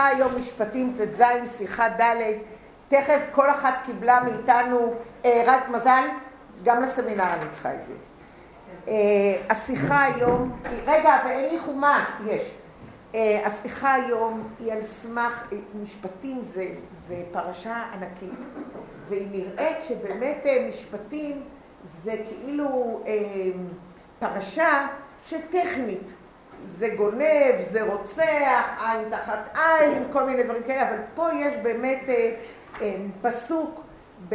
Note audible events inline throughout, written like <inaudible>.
השיחה היום משפטים ט"ז, שיחה ד', תכף כל אחת קיבלה מאיתנו, אה, רק מזל, גם לסמינר אני צריכה את זה. אה, השיחה היום, רגע, ואין לי חומש, יש. אה, השיחה היום היא על סמך, אה, משפטים זה, זה פרשה ענקית, והיא נראית שבאמת אה, משפטים זה כאילו אה, פרשה שטכנית. זה גונב, זה רוצח, עין תחת עין, כל מיני דברים כאלה, אבל פה יש באמת אה, אה, פסוק, ב,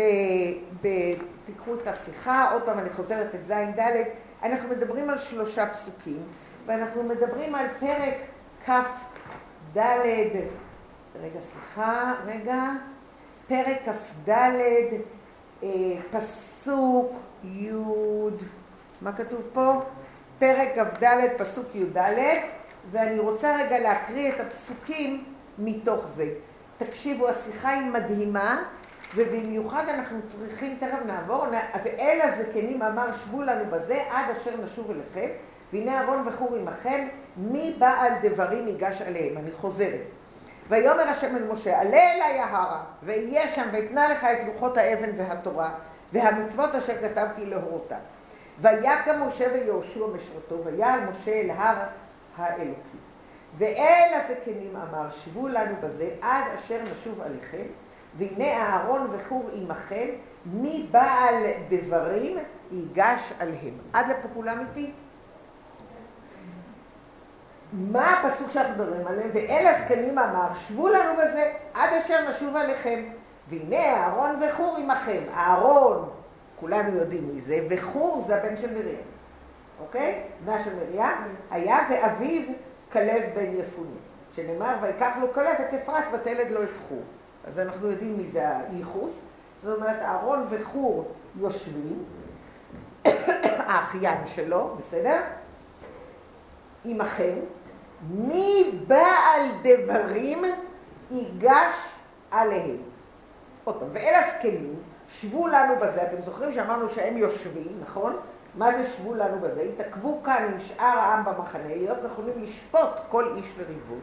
תיקחו את השיחה, עוד פעם אני חוזרת את זין ד', אנחנו מדברים על שלושה פסוקים, ואנחנו מדברים על פרק כ"ד, רגע, סליחה, רגע, פרק כ"ד, אה, פסוק י', מה כתוב פה? פרק כ"ד, פסוק י"ד, ואני רוצה רגע להקריא את הפסוקים מתוך זה. תקשיבו, השיחה היא מדהימה, ובמיוחד אנחנו צריכים, תכף נעבור, ואל הזקנים אמר שבו לנו בזה עד אשר נשוב אליכם, והנה אהרון וחור עמכם, מי בעל דברים ייגש עליהם. אני חוזרת. ויאמר השם אל משה, עלה אליי ההרה, ואהיה שם ואתנה לך את לוחות האבן והתורה, והמצוות אשר כתבתי להורותה. ויקם משה ויהושע משרתו, ויעל משה אל הר האלוקים. ואל הזקנים אמר, שבו לנו בזה עד אשר נשוב עליכם, והנה אהרון וחור עמכם, מי בעל דברים ייגש עליהם. עד לפה כולם איתי? מה הפסוק שאנחנו מדברים עליהם? ואל הזקנים אמר, שבו לנו בזה עד אשר נשוב עליכם. והנה אהרון וחור עמכם. אהרון כולנו יודעים מי זה, וחור זה הבן של מרים, אוקיי? בנה של מרים, היה ואביו כלב בן יפוני, שנאמר ויקח לו כלב את אפרת ותלד לו את חור. אז אנחנו יודעים מי זה הייחוס. זאת אומרת, אהרון וחור יושבים, <coughs> האחיין שלו, בסדר? עמכם, מי בעל דברים ייגש עליהם. עוד פעם, ואל הזקנים שבו לנו בזה, אתם זוכרים שאמרנו שהם יושבים, נכון? מה זה שבו לנו בזה? התעכבו כאן עם שאר העם במחנה, להיות נכונים לשפוט כל איש לריבון.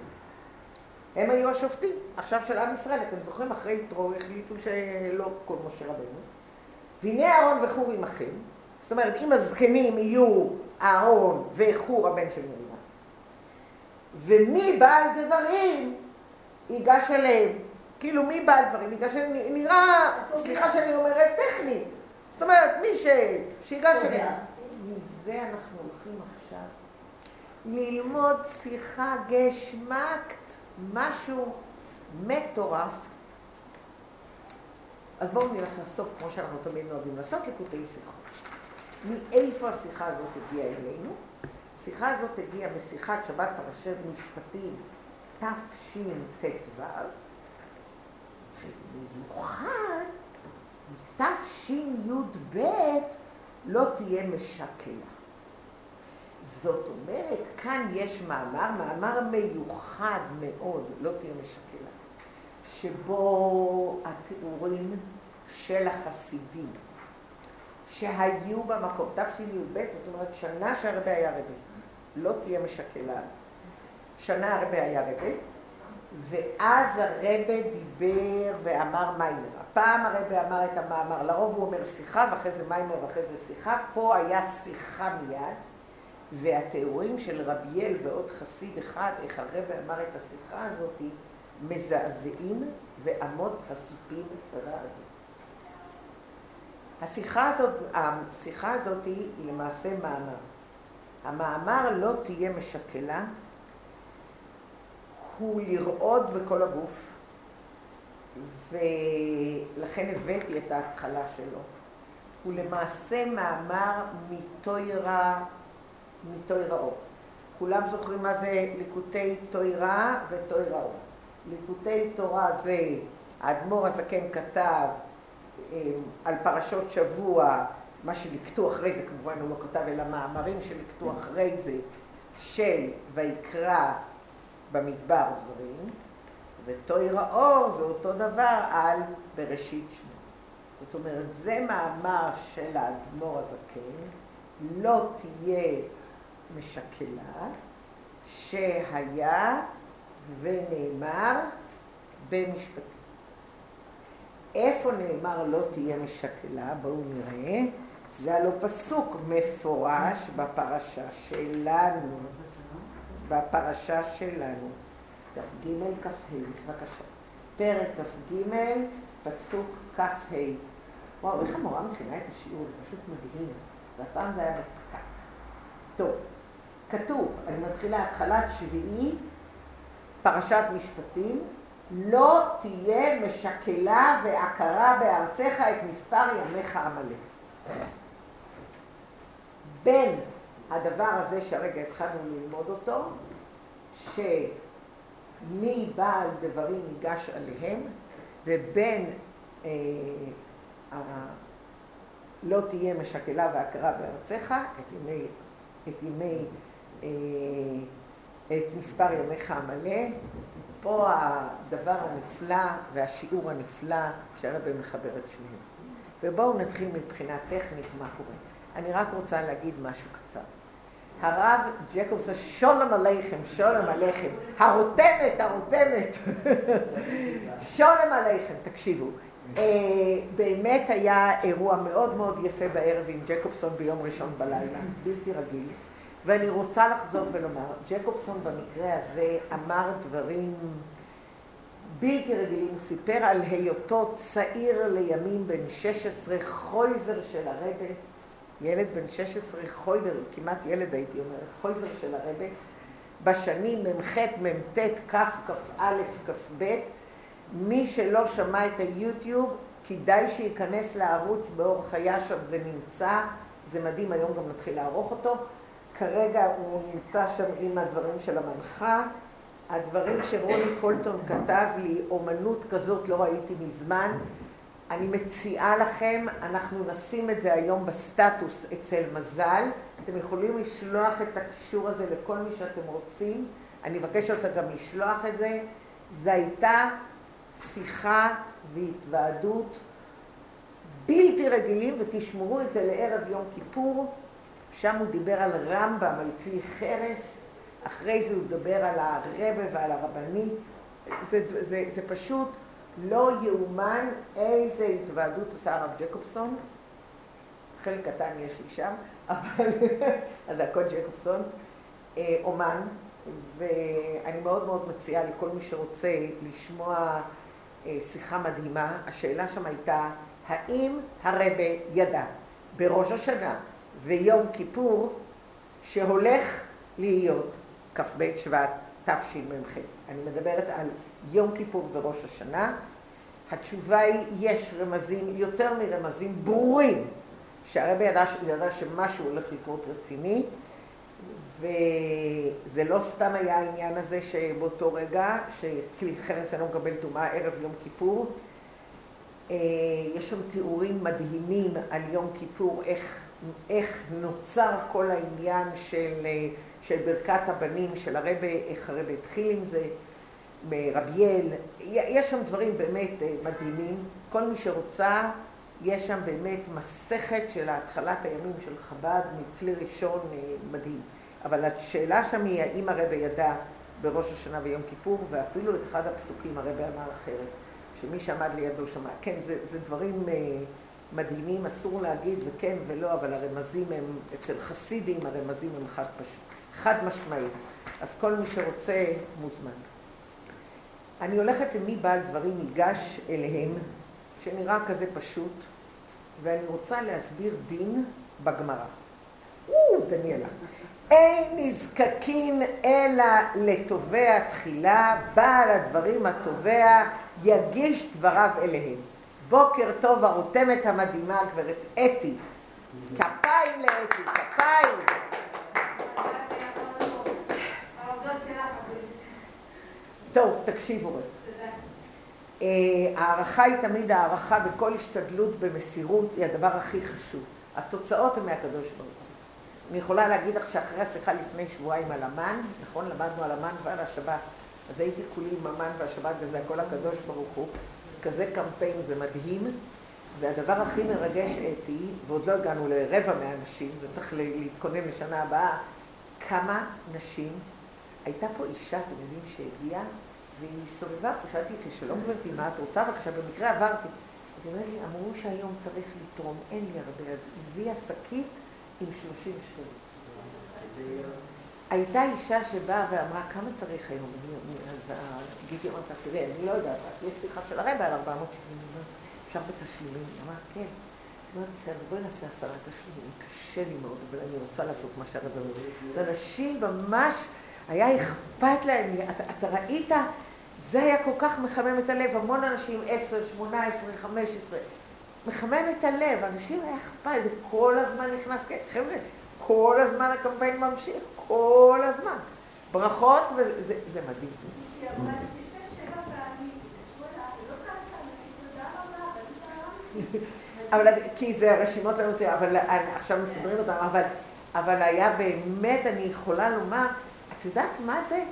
הם היו השופטים, עכשיו של עם ישראל, אתם זוכרים? אחרי יתרו החליטו שלא כל משה רבנו. והנה אהרון וחור עמכם, זאת אומרת, אם הזקנים יהיו אהרון וחור הבן של מרים, ומי בעל דברים ייגש אליהם. כאילו מי בעל דברים? בגלל שנראה, סליחה שאני אומרת, טכני. זאת אומרת, מי ש... שיגש אליה. מזה אנחנו הולכים עכשיו ללמוד שיחה גשמקט, משהו מטורף. אז בואו נלך לסוף, כמו שאנחנו תמיד נוהגים לעשות, לקוטעי שיחות. מאיפה השיחה הזאת הגיעה אלינו? השיחה הזאת הגיעה משיחת שבת פרשת משפטים תשט"ו, ובמיוחד מתשי"ב לא תהיה משקלה. זאת אומרת, כאן יש מאמר, מאמר מיוחד מאוד, לא תהיה משקלה, שבו התיאורים של החסידים שהיו במקום, תשי"ב, זאת אומרת שנה שהרבה היה רבה, לא תהיה משקלה, שנה הרבה היה רבה, ואז הרבה דיבר ואמר מיימר. הפעם הרבה אמר את המאמר, לרוב הוא אומר שיחה ואחרי זה מיימר ואחרי זה שיחה, פה היה שיחה מיד, והתיאורים של רביאל ועוד חסיד אחד, איך הרבה אמר את השיחה הזאת, מזעזעים ואמות הסופים רעבים. השיחה הזאת, השיחה הזאת היא למעשה מאמר. המאמר לא תהיה משקלה, הוא לרעוד בכל הגוף, ולכן הבאתי את ההתחלה שלו. הוא למעשה מאמר מתוירה, מתויראו. כולם זוכרים מה זה ליקוטי תוירה ותויראו. ליקוטי תורה זה, האדמו"ר הזקן כתב אמ, על פרשות שבוע, מה שליקטו אחרי זה, כמובן הוא לא כתב, אלא מאמרים שליקטו אחרי זה, של ויקרא במדבר דברים, ותויר האור זה אותו דבר על בראשית שמו. זאת אומרת, זה מאמר של האדמו"ר הזקן, לא תהיה משקלה, שהיה ונאמר במשפטים. איפה נאמר לא תהיה משקלה? בואו נראה. זה הלא פסוק מפורש בפרשה שלנו. בפרשה שלנו. כ"ג כ"ה, בבקשה. פרק כ"ג, פסוק כ"ה. וואו, איך המורה מכינה את השיעור, זה פשוט מדהים. והפעם זה היה בפקק. טוב, כתוב, אני מתחילה התחלת שביעי, פרשת משפטים, לא תהיה משקלה ועקרה בארצך את מספר ימיך המלא. בין הדבר הזה שהרגע התחלנו ללמוד אותו, שמי בעל דברים ייגש עליהם, ובין אה. לא תהיה משקלה והכרה בארצך, את ימי, את ימי, אה, את מספר ימיך המלא. פה הדבר הנפלא והשיעור הנפלא שהרבא מחבר את שניהם. ובואו נתחיל מבחינה טכנית מה קורה. אני רק רוצה להגיד משהו קצר. הרב ג'קובס, שולם עליכם, שולם עליכם, הרותמת, הרותמת, שולם עליכם, תקשיבו. אה, באמת היה אירוע מאוד מאוד יפה בערב עם ג'קובסון ביום ראשון בלילה, בלתי רגיל. ואני רוצה לחזור ולומר, ג'קובסון במקרה הזה אמר דברים בלתי רגילים, הוא סיפר על היותו צעיר לימים בן 16, חויזר של הרבה, ילד בן 16, חוידר, כמעט ילד הייתי אומרת, חויזר של הרבה, בשנים מ"ח, מ"ט, כ', כ"א, כ"ב. מי שלא שמע את היוטיוב, כדאי שייכנס לערוץ באור חיה, שם זה נמצא, זה מדהים, היום גם נתחיל לערוך אותו. כרגע הוא נמצא שם עם הדברים של המנחה. הדברים שרוני קולטון כתב לי, אומנות כזאת לא ראיתי מזמן. אני מציעה לכם, אנחנו נשים את זה היום בסטטוס אצל מזל. אתם יכולים לשלוח את הקישור הזה לכל מי שאתם רוצים. אני מבקש אותה גם לשלוח את זה. זו הייתה שיחה והתוועדות בלתי רגילים, ותשמרו את זה לערב יום כיפור. שם הוא דיבר על רמב"ם, על כלי חרס, אחרי זה הוא דיבר על הרבה ועל הרבנית. זה, זה, זה פשוט לא יאומן איזה התוועדות עשה הרב ג'קובסון. חלק קטן יש לי שם, אבל <laughs> אז זה הכל ג'קובסון, אה, אומן, ואני מאוד מאוד מציעה לכל מי שרוצה לשמוע אה, שיחה מדהימה. השאלה שם הייתה, האם הרבה ידע בראש השנה ויום כיפור שהולך להיות כ"ב שבט תשמ"ח. אני מדברת על יום כיפור וראש השנה. התשובה היא, יש רמזים, יותר מרמזים ברורים, שהרבי ידע, ידע שמשהו הולך לקרות רציני, וזה לא סתם היה העניין הזה שבאותו רגע, שכלי חרס אינו מקבל טומאה ערב יום כיפור, אה, יש שם תיאורים מדהימים על יום כיפור, איך, איך נוצר כל העניין של, אה, של ברכת הבנים של הרבה, איך הרבה התחיל עם זה, מרביאל, יש שם דברים באמת אה, מדהימים. כל מי שרוצה, יש שם באמת מסכת של התחלת הימים של חב"ד, מכלי ראשון מדהים. אבל השאלה שם היא האם הרבה ידע בראש השנה ויום כיפור, ואפילו את אחד הפסוקים הרבה אמר אחרת. שמי שעמד לידו שמע. כן, זה, זה דברים uh, מדהימים, אסור להגיד וכן ולא, אבל הרמזים הם, אצל חסידים הרמזים הם חד. חד משמעיים. אז כל מי שרוצה מוזמן. אני הולכת למי בעל דברים ייגש אליהם, שנראה כזה פשוט, ואני רוצה להסביר דין בגמרא. או, דניאלה. אין נזקקין אלא לתובע תחילה, בעל הדברים התובע יגיש דבריו אליהם. בוקר טוב, הרותמת המדהימה, גברת אתי. כפיים לאתי, כפיים. טוב, תקשיבו רגע. אה, הערכה היא תמיד הערכה וכל השתדלות במסירות היא הדבר הכי חשוב. התוצאות הן מהקדוש ברוך הוא. אני יכולה להגיד לך שאחרי השיחה לפני שבועיים על המן, נכון? למדנו על המן ועל השבת. אז הייתי כולי עם המן והשבת וזה הכל הקדוש ברוך הוא. כזה קמפיין זה מדהים. והדבר הכי מרגש אתי, ועוד לא הגענו לרבע מהנשים, זה צריך להתכונן לשנה הבאה, כמה נשים הייתה פה אישה, אתם יודעים, שהגיעה, והיא הסתובבה פה, שאלתי אותי, שלום גברתי, מה את רוצה? בבקשה, במקרה עברתי. אז היא אומרת לי, אמרו שהיום צריך לתרום, אין לי הרבה, אז הביאה שקית עם 30 שקלים. הייתה אישה שבאה ואמרה, כמה צריך היום? אז גיטי אמרת, תראה, אני לא יודעת, יש שיחה של הרבה על 470, אפשר בתשלומים. היא אמרה, כן. אז היא בסדר, בואי נעשה עשרה תשלומים, קשה לי מאוד, אבל אני רוצה לעשות מה שהרב אומר. אז אנשים ממש, היה אכפת להם, אתה ראית, זה היה כל כך מחמם את הלב, המון אנשים, עשר, שמונה עשרה, חמש עשרה, מחמם את הלב, אנשים היה אכפת, וכל הזמן נכנס, כן, חבר'ה, כל הזמן הקמפיין ממשיך, כל הזמן. ברכות, וזה מדהים. אבל כי זה הרשימות היום, אבל עכשיו מסדרים אותם, אבל, אבל היה באמת, אני יכולה לומר, את יודעת מה זה?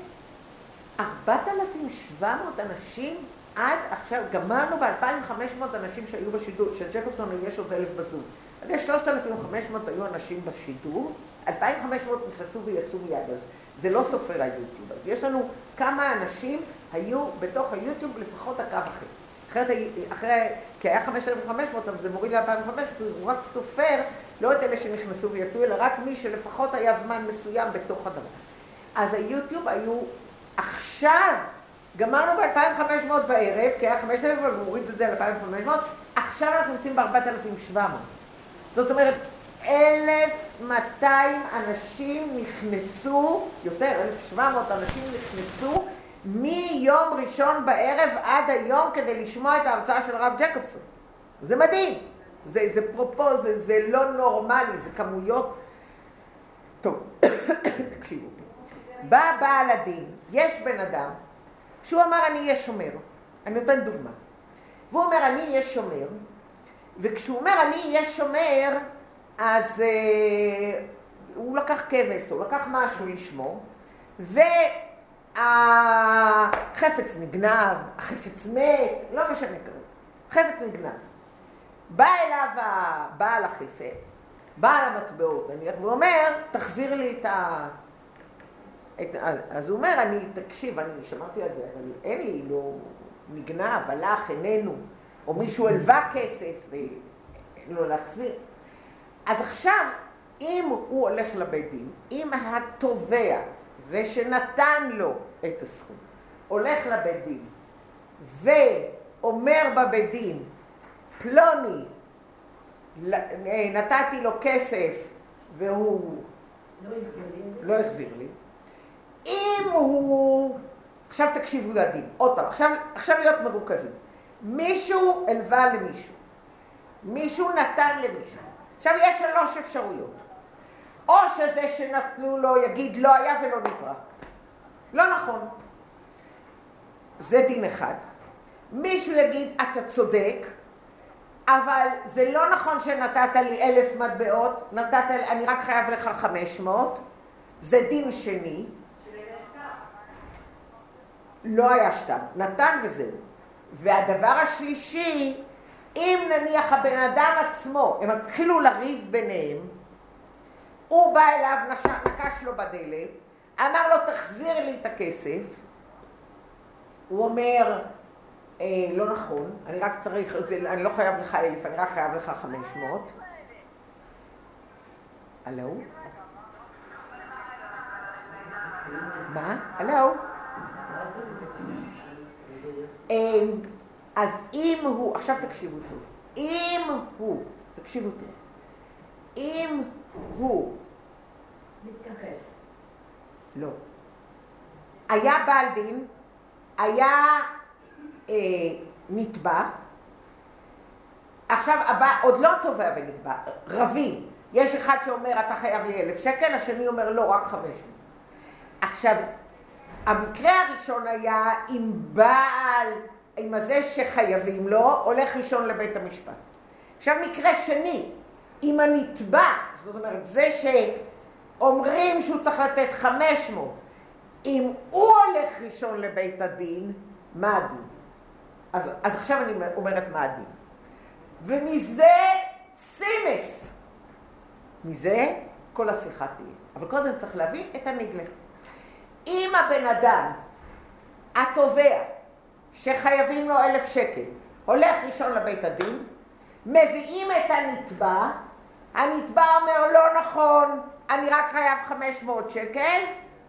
4,700 אנשים עד עכשיו, גמרנו ב-2,500 אנשים שהיו בשידור, של ג'קובסון יש עוד אלף בזום. אז יש 3,500 היו אנשים בשידור, 2,500 נכנסו ויצאו מיד, אז זה לא סופר היוטיוב. אז יש לנו כמה אנשים היו בתוך היוטיוב לפחות דקה וחצי. אחרת, אחרי, כי היה 5,500, אבל זה מוריד ל-2,500, הוא רק סופר, לא את אלה שנכנסו ויצאו, אלא רק מי שלפחות היה זמן מסוים בתוך הדבר. אז היוטיוב היו עכשיו, גמרנו ב-2,500 בערב, כי היה 5,000, אבל הוא מוריד את זה ל-2,500, עכשיו אנחנו נמצאים ב-4,700. זאת אומרת, 1,200 אנשים נכנסו, יותר, 1,700 אנשים נכנסו מיום ראשון בערב עד היום כדי לשמוע את ההרצאה של הרב ג'קובסון. זה מדהים. זה, זה פרופו, זה, זה לא נורמלי, זה כמויות... טוב, <coughs> תקשיבו. בא בעל הדין, יש בן אדם, שהוא אמר אני אהיה שומר. אני נותן דוגמה. והוא אומר אני אהיה שומר, וכשהוא אומר אני אהיה שומר, אז אה, הוא לקח כבש, הוא לקח משהו לשמור, והחפץ נגנב, החפץ מת, לא משנה כרגע, חפץ נגנב. בא אליו הבעל החפץ, בעל המטבעות, נניח, ואומר, תחזיר לי את ה... את... אז הוא אומר, אני, תקשיב, אני שמעתי על זה, אבל אין לי, לא נגנב, הלך, איננו, או מישהו הלווה כסף, ולא להחזיר. אז עכשיו, אם הוא הולך לבית דין, אם התובע, זה שנתן לו את הסכום, הולך לבית דין ואומר בבית דין, פלוני, נתתי לו כסף והוא לא החזיר לי, אם הוא, עכשיו תקשיבו לדין, עוד פעם, עכשיו, עכשיו להיות מרוכזים, מישהו הלווה למישהו, מישהו נתן למישהו, עכשיו יש שלוש אפשרויות. או שזה שנתנו לו יגיד לא היה ולא נברא. לא נכון. זה דין אחד. מישהו יגיד אתה צודק, אבל זה לא נכון שנתת לי אלף מטבעות, נתת אני רק חייב לך חמש מאות, זה דין שני. לא היה שטר, נתן וזהו. והדבר השלישי, אם נניח הבן אדם עצמו, הם התחילו לריב ביניהם, הוא בא אליו. נקש לו בדלת, אמר לו תחזיר לי את הכסף, הוא אומר, אה, לא נכון, אני רק צריך, זה, אני לא חייב לך אלף, אני רק חייב לך חמש מאות. הלו? מה? הלו? אמ, אז אם הוא, עכשיו תקשיבו טוב, אם הוא, תקשיבו טוב, אם הוא... מתכחש. לא. היה בעל דין, היה אה, נתבע, עכשיו הבא, עוד לא תובע ונתבע, רבים. יש אחד שאומר אתה חייב לי אלף שקל, השני אומר לא, רק חמש. עכשיו, המקרה הראשון היה עם בעל עם הזה שחייבים לו, הולך ראשון לבית המשפט. עכשיו מקרה שני, עם הנתבע, זאת אומרת זה שאומרים שהוא צריך לתת 500, אם הוא הולך ראשון לבית הדין, מה הדין? אז, אז עכשיו אני אומרת מה הדין. ומזה סימס. מזה כל השיחה תהיה. אבל קודם צריך להבין את הניגלה. אם הבן אדם, התובע, שחייבים לו אלף שקל, הולך ראשון לבית הדין, מביאים את הנתבע, הנתבע אומר לא נכון, אני רק חייב 500 שקל,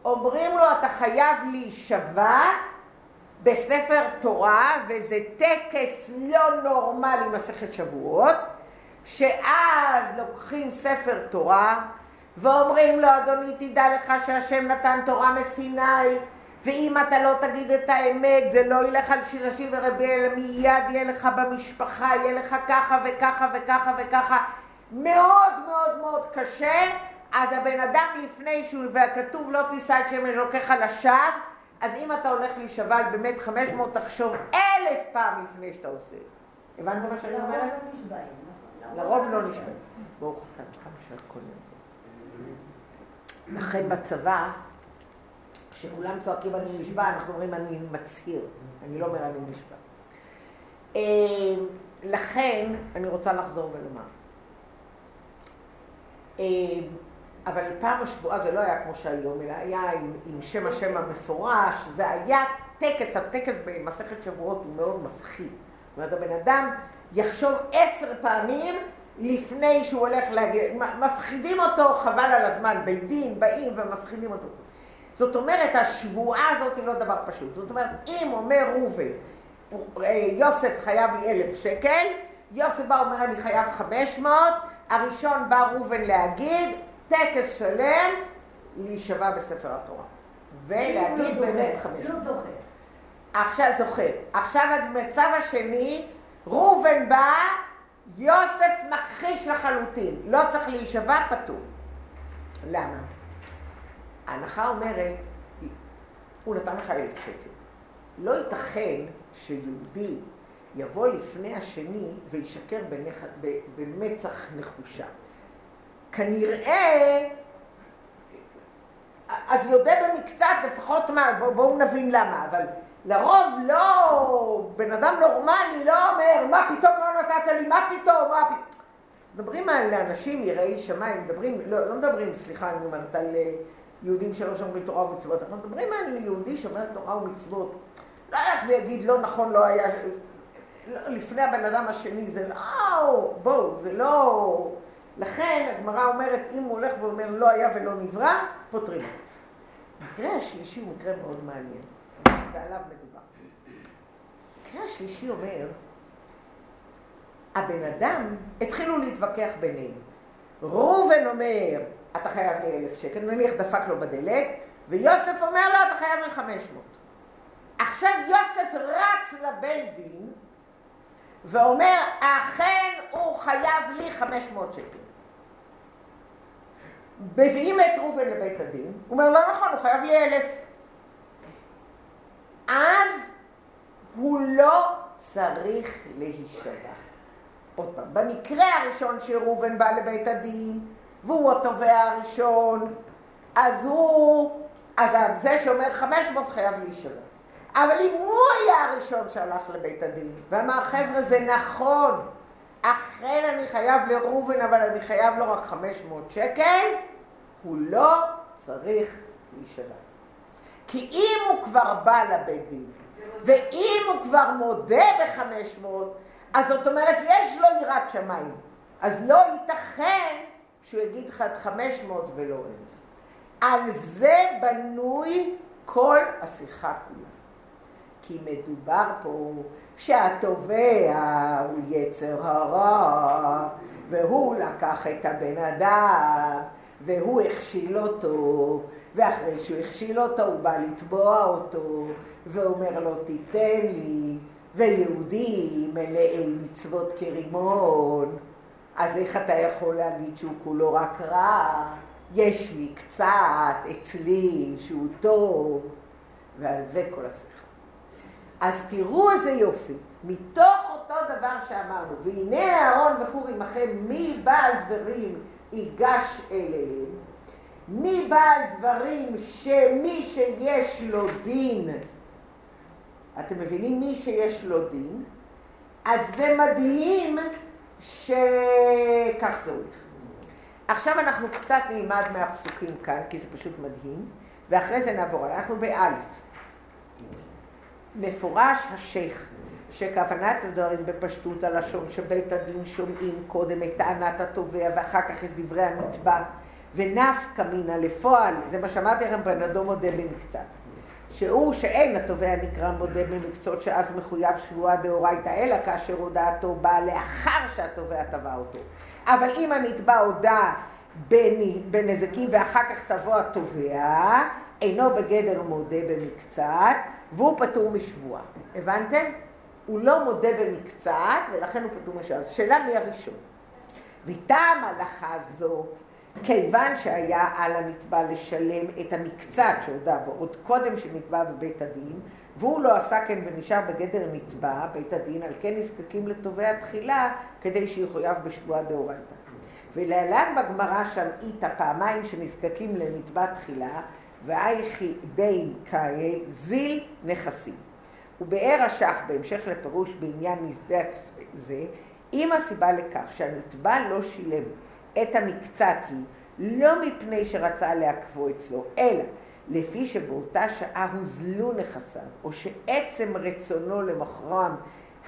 אומרים לו אתה חייב להישבע בספר תורה, וזה טקס לא נורמלי מסכת שבועות, שאז לוקחים ספר תורה ואומרים לו אדוני תדע לך שהשם נתן תורה מסיני ואם אתה לא תגיד את האמת זה לא ילך על שירשים ורבי אלא מיד יהיה לך במשפחה, יהיה לך ככה וככה וככה וככה. מאוד מאוד מאוד קשה. אז הבן אדם לפני שהוא, והכתוב לא תישא את שם אלוקיך לשווא אז אם אתה הולך להישבע באמת 500 תחשוב אלף פעם לפני שאתה עושה את זה. הבנת מה שאני אומרת? לרוב לא נשבעים. ברוך אתה, כמה שאת לכן בצבא כשכולם צועקים אני נשבע, אנחנו אומרים אני מצהיר, אני לא אומר אני נשבע. אה, לכן, אני רוצה לחזור ולומר. אה, אבל פעם השבועה זה לא היה כמו שהיום, אלא היה עם, עם שם השם המפורש, זה היה טקס, הטקס במסכת שבועות הוא מאוד מפחיד. זאת אומרת, הבן אדם יחשוב עשר פעמים לפני שהוא הולך להגיד, מפחידים אותו חבל על הזמן, בית דין באים ומפחידים אותו. זאת אומרת, השבועה הזאת היא לא דבר פשוט. זאת אומרת, אם אומר ראובן, יוסף חייב לי אלף שקל, יוסף בא אומר אני חייב חמש מאות, הראשון בא ראובן להגיד, טקס שלם, להישבע בספר התורה. ולהגיד באמת חמש מאות. עכשיו זוכר. עכשיו המצב השני, ראובן בא, יוסף מכחיש לחלוטין. לא צריך להישבע, פטור. למה? ההנחה אומרת, הוא נתן לך אלף שקל. לא ייתכן שיהודי יבוא לפני השני וישקר בנח... במצח נחושה. כנראה, אז יודה במקצת, לפחות מה, בואו בוא נבין למה, אבל לרוב לא, בן אדם נורמלי לא אומר, מה פתאום לא נתת לי, מה פתאום, מה פתאום. מדברים על אנשים יראי שמיים, מדברים, לא, לא מדברים, סליחה, אני אומרת, על אה, יהודים שלא שומרים תורה ומצוות, אנחנו מדברים על יהודי שומר תורה ומצוות. לא ילך ויגיד, לא נכון, לא היה, לא, לפני הבן אדם השני, זה לא, בואו, זה לא... לכן הגמרא אומרת, אם הוא הולך ואומר לא היה ולא נברא, פותרים. המקרה השלישי הוא מקרה מאוד מעניין, ועליו מדובר. המקרה השלישי אומר, הבן אדם, התחילו להתווכח ביניהם. ראובן אומר, אתה חייב לי אלף שקל, נניח דפק לו בדלת, ויוסף אומר לו, אתה חייב לי חמש מאות. עכשיו יוסף רץ לבית דין, ואומר, אכן הוא חייב לי חמש מאות שקל. מביאים את ראובן לבית הדין, הוא אומר, לא נכון, הוא חייב לי אלף. אז הוא לא צריך להישבע. עוד פעם, במקרה הראשון שראובן בא לבית הדין, והוא התובע הראשון, אז הוא, אז זה שאומר 500 חייב להישבע. אבל אם הוא היה הראשון שהלך לבית הדין, ואמר, חבר'ה, זה נכון, אכן אני חייב לראובן, אבל אני חייב לו רק 500 שקל, הוא לא צריך להישבע. כי אם הוא כבר בא לבית דין, ואם הוא כבר מודה ב-500, אז זאת אומרת, יש לו יראת שמיים. אז לא ייתכן שהוא יגיד לך את 500 ולא אלף. על זה בנוי כל השיחה כולה. כי מדובר פה שהתובע הוא יצר הרע, והוא לקח את הבן אדם, והוא הכשיל אותו, ואחרי שהוא הכשיל אותו הוא בא לתבוע אותו, ואומר לו תיתן לי, ויהודים מלאי מצוות כרימון. אז איך אתה יכול להגיד שהוא כולו רק רע? יש לי קצת אצלי שהוא טוב, ועל זה כל השיחה. אז תראו איזה יופי, מתוך אותו דבר שאמרנו, והנה אהרון וחור עמכם, מי בעל דברים ייגש אליהם, מי בעל דברים שמי שיש לו דין, אתם מבינים מי שיש לו דין, אז זה מדהים שכך זה הולך. עכשיו אנחנו קצת נלמד מהפסוקים כאן, כי זה פשוט מדהים, ואחרי זה נעבור, אנחנו באלף. מפורש השייח שכוונת הדברים בפשטות הלשון שבית הדין שומעים קודם את טענת התובע ואחר כך את דברי הנתבע ונפקא מינא לפועל, זה מה שאמרתי לכם בנדו מודה במקצת, שהוא שאין התובע נקרא מודה במקצות שאז מחויב שבועה דאורייתא אלא כאשר הודעתו באה לאחר שהתובע תבע אותו. אבל אם הנתבע הודה בנזקים ואחר כך תבוא התובע, אינו בגדר מודה במקצת והוא פטור משבועה. הבנתם? הוא לא מודה במקצת ולכן הוא פטור משבועה. אז שאלה מי הראשון? וטעם הלכה זו כיוון שהיה על הנתבע לשלם את המקצת שהודה בו עוד קודם שנתבע בבית הדין והוא לא עשה כן ונשאר בגדר נתבע, בית הדין, על כן נזקקים לתובע תחילה כדי שיחויב בשבועה דאורייתא. ולהלן בגמרא שם איתה פעמיים שנזקקים לנתבע תחילה ואייכי דין קאי זיל נכסים. ובאר השח בהמשך לפירוש בעניין נסדק זה, אם הסיבה לכך שהנתבע לא שילם את המקצת היא לא מפני שרצה לעכבו אצלו, אלא לפי שבאותה שעה הוזלו נכסיו, או שעצם רצונו למכרם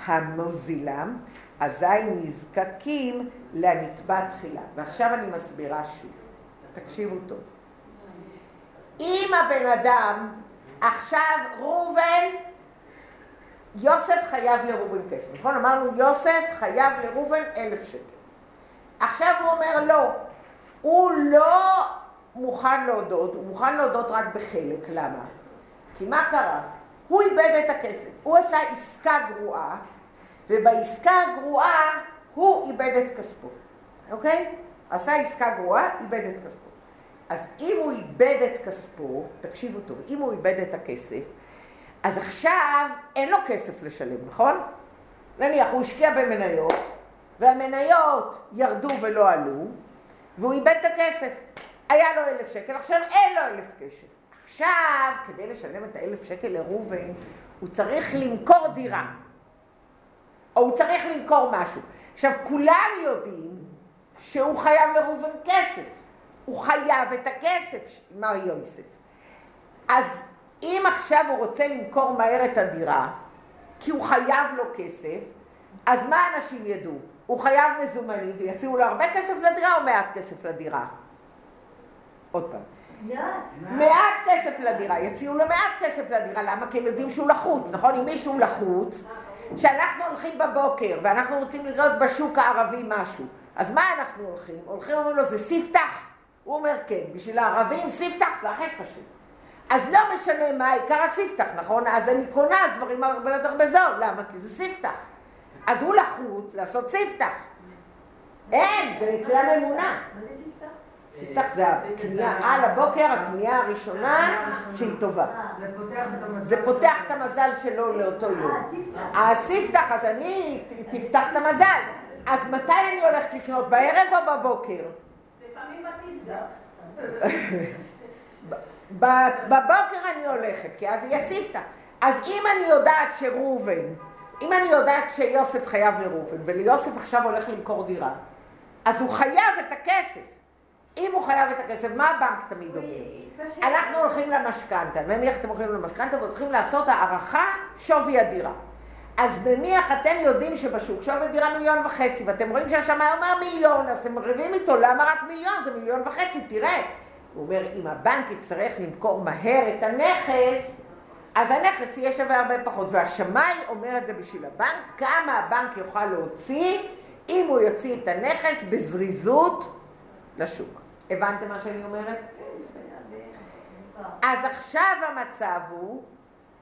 המוזילם, אזי נזקקים לנתבע תחילה. ועכשיו אני מסבירה שוב, תקשיבו טוב. אם הבן אדם, עכשיו ראובן, יוסף חייב לראובן כסף, נכון? אמרנו יוסף חייב לראובן אלף שקל. עכשיו הוא אומר לא, הוא לא מוכן להודות, הוא מוכן להודות רק בחלק, למה? כי מה קרה? הוא איבד את הכסף, הוא עשה עסקה גרועה, ובעסקה הגרועה הוא איבד את כספו, אוקיי? עשה עסקה גרועה, איבד את כספו. אז אם הוא איבד את כספו, תקשיבו טוב, אם הוא איבד את הכסף, אז עכשיו אין לו כסף לשלם, נכון? נניח הוא השקיע במניות, והמניות ירדו ולא עלו, והוא איבד את הכסף. היה לו אלף שקל, עכשיו אין לו אלף כסף. עכשיו, כדי לשלם את האלף שקל לראובן, הוא צריך למכור דירה. או הוא צריך למכור משהו. עכשיו, כולם יודעים שהוא חייב לראובן כסף. הוא חייב את הכסף, מר יוסף. אז אם עכשיו הוא רוצה למכור מהר את הדירה, כי הוא חייב לו כסף, אז מה אנשים ידעו? הוא חייב מזומנים ויציעו לו הרבה כסף לדירה או מעט כסף לדירה? עוד פעם. מעט. מעט כסף לדירה, יציעו לו מעט כסף לדירה, למה? כי הם יודעים שהוא לחוץ, נכון? אם מישהו לחוץ, כשאנחנו הולכים בבוקר ואנחנו רוצים לראות בשוק הערבי משהו, אז מה אנחנו הולכים? הולכים ואומרים לו, זה ספתח? הוא אומר, כן. בשביל הערבים ספתח זה הכי חשוב. אז לא משנה מה עיקר הספתח, נכון? אז אני קונה דברים הרבה יותר בזול. למה? כי זה ספתח. אז הוא לחוץ לעשות ספתח. אין, זה אצלם אמונה. ספתח זה הקנייה על הבוקר, הקנייה הראשונה שהיא טובה. זה פותח את המזל שלו לאותו יום. הספתח, אז אני תפתח את המזל. אז מתי אני הולכת לקנות? בערב או בבוקר? לפעמים בתסגר. <laughs> בבוקר אני הולכת, כי אז יהיה ספתח. אז אם אני יודעת שראובן אם אני יודעת שיוסף חייב לראובן, וליוסף עכשיו הולך למכור דירה, אז הוא חייב את הכסף. אם הוא חייב את הכסף, מה הבנק תמיד אומר? אנחנו הולכים למשכנתה, נניח אתם הולכים למשכנתה והולכים לעשות הערכה שווי הדירה. אז נניח אתם יודעים שבשוק שווי דירה מיליון וחצי, ואתם רואים שהשמאי אומר מיליון, אז אתם רבים איתו, למה רק מיליון? זה מיליון וחצי, תראה. הוא אומר, אם הבנק יצטרך למכור מהר את הנכס, אז הנכס יהיה שווה הרבה פחות. והשמאי אומר את זה בשביל הבנק, כמה הבנק יוכל להוציא אם הוא יוציא את הנכס בזריזות לשוק. הבנתם מה שאני אומרת? אז עכשיו המצב הוא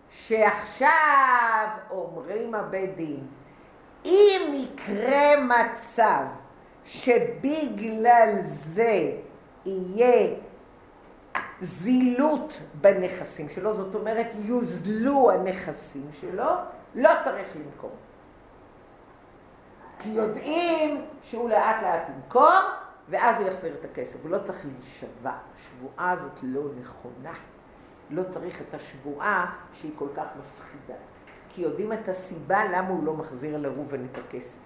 שעכשיו אומרים הבית דין, אם יקרה מצב שבגלל זה יהיה זילות בנכסים שלו, זאת אומרת יוזלו הנכסים שלו, לא צריך למכור. כי יודעים שהוא לאט לאט ימכור, ואז הוא יחזיר את הכסף, הוא לא צריך להישבע. השבועה הזאת לא נכונה. לא צריך את השבועה שהיא כל כך מפחידה. כי יודעים את הסיבה למה הוא לא מחזיר לראובן את הכסף.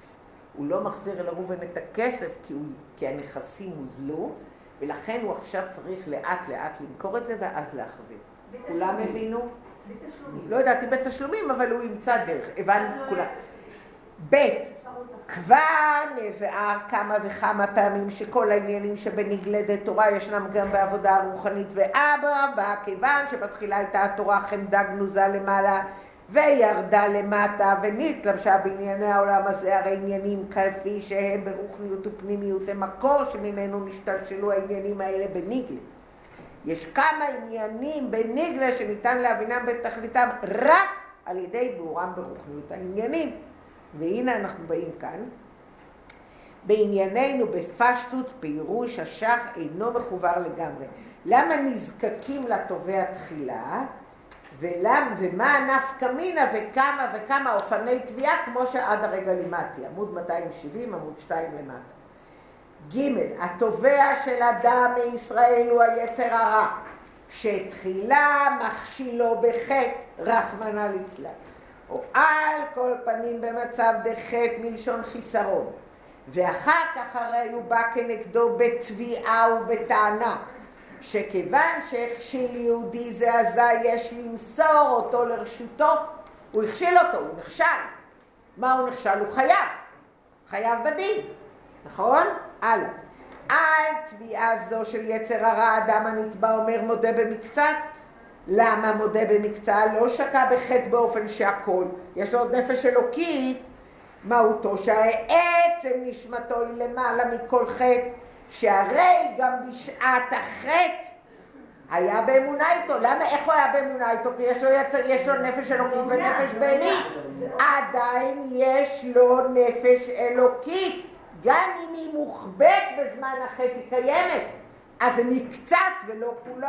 הוא לא מחזיר לראובן את הכסף כי, הוא, כי הנכסים הוזלו, ולכן הוא עכשיו צריך לאט לאט למכור את זה ואז להחזיר. כולם הבינו? בתשלומים. לא יודעת אם בתשלומים, אבל הוא ימצא דרך. הבנו כולם. ב' כבר נבער כמה וכמה פעמים שכל העניינים שבנגלדת תורה ישנם גם בעבודה הרוחנית ואדרבה, כיוון שבתחילה הייתה התורה חמדה גנוזה למעלה וירדה למטה ונתלבשה בענייני העולם הזה, הרי עניינים כפי שהם ברוחניות ופנימיות הם מקור שממנו נשתלשלו העניינים האלה בניגלה. יש כמה עניינים בניגלה שניתן להבינם בתכליתם רק על ידי ביאורם ברוחניות העניינים. והנה אנחנו באים כאן. בענייננו בפשטות פירוש השח אינו מחובר לגמרי. למה נזקקים לתובע תחילה? ולמה, ומה הנפקא מינה וכמה וכמה אופני תביעה כמו שעד הרגע לימדתי, עמוד 270, עמוד 2 למטה. ג' התובע של אדם מישראל הוא היצר הרע, שתחילה מכשילו בחטא, רחמנא ליצלן. או על כל פנים במצב דחטא מלשון חיסרון. ואחר כך הרי הוא בא כנגדו בתביעה ובטענה, שכיוון שהכשיל יהודי זה אזי יש למסור אותו לרשותו, הוא הכשיל אותו, הוא נכשל. מה הוא נכשל? הוא חייב. חייב בדין, נכון? הלאה. על תביעה זו של יצר הרע אדם הנתבע אומר מודה במקצת, למה מודה במקצה? לא שקע בחטא באופן שהכל. יש לו עוד נפש אלוקית, מהותו שהרי עצם נשמתו היא למעלה מכל חטא, שהרי גם בשעת החטא היה באמונה איתו. למה, איך הוא היה באמונה איתו? כי יש לו, יצר, יש לו נפש אלוקית ונפש בהמית. עדיין יש לו נפש אלוקית. גם אם היא מוחבאת בזמן החטא היא קיימת. אז זה מקצת ולא כולו.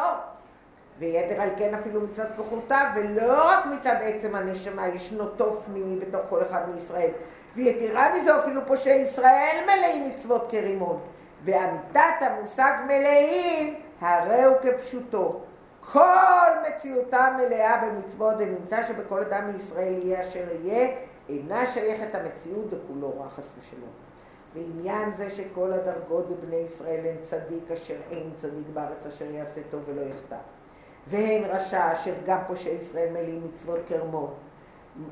ויתר על כן אפילו מצד כוחותיו, ולא רק מצד עצם הנשמה, ישנו טוב פנימי בתוך כל אחד מישראל. ויתרה מזו אפילו פושעי ישראל מלאים מצוות כרימון. ואמיתת המושג מלאים, הרי הוא כפשוטו. כל מציאותה מלאה במצוות, ונמצא שבכל אדם מישראל יהיה אשר יהיה, אינה שייכת המציאות דכולו רע חס ושלום. ועניין זה שכל הדרגות בבני ישראל הן צדיק אשר אין צדיק בארץ אשר יעשה טוב ולא יחטא. והן רשע אשר גם פושעי ישראל מלאים מצוות כרמו.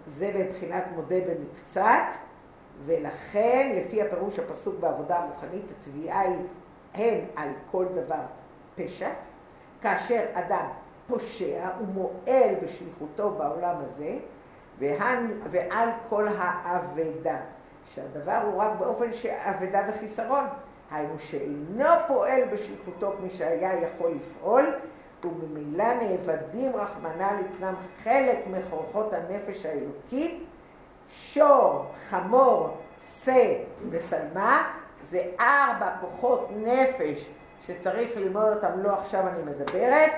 זה מבחינת מודה במקצת, ולכן לפי הפירוש הפסוק בעבודה הרוחנית התביעה היא הן על כל דבר פשע, כאשר אדם פושע ומועל בשליחותו בעולם הזה, והן, ועל כל האבדה, שהדבר הוא רק באופן שאבדה וחיסרון, היינו שאינו פועל בשליחותו כמי שהיה יכול לפעול, וממילא נאבדים רחמנא ליצלן חלק מכוחות הנפש האלוקית, שור, חמור, שא ושלמה, זה ארבע כוחות נפש שצריך ללמוד אותם, לא עכשיו אני מדברת,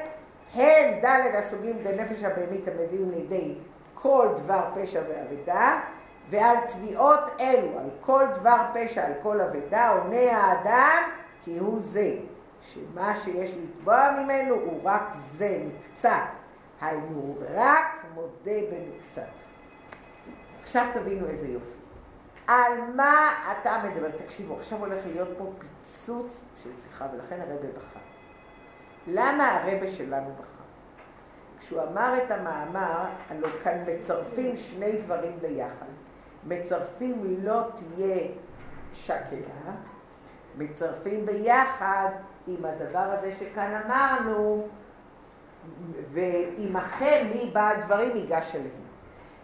הם ד' הסוגים דנפש הבהמית המביאים לידי כל דבר פשע ואבדה, ועל תביעות אלו, על כל דבר פשע, על כל אבדה, עונה האדם כי הוא זה. שמה שיש לתבוע ממנו הוא רק זה, מקצת. היינו רק מודה במקצת. עכשיו תבינו איזה יופי. על מה אתה מדבר? תקשיבו, עכשיו הולך להיות פה פיצוץ של שיחה, ולכן הרבה בכה. למה הרבה שלנו בכה? כשהוא אמר את המאמר, הלוא כאן מצרפים שני דברים ביחד. מצרפים לא תהיה שקלה, מצרפים ביחד עם הדבר הזה שכאן אמרנו, ועמכם מי בעל דברים ייגש אליהם.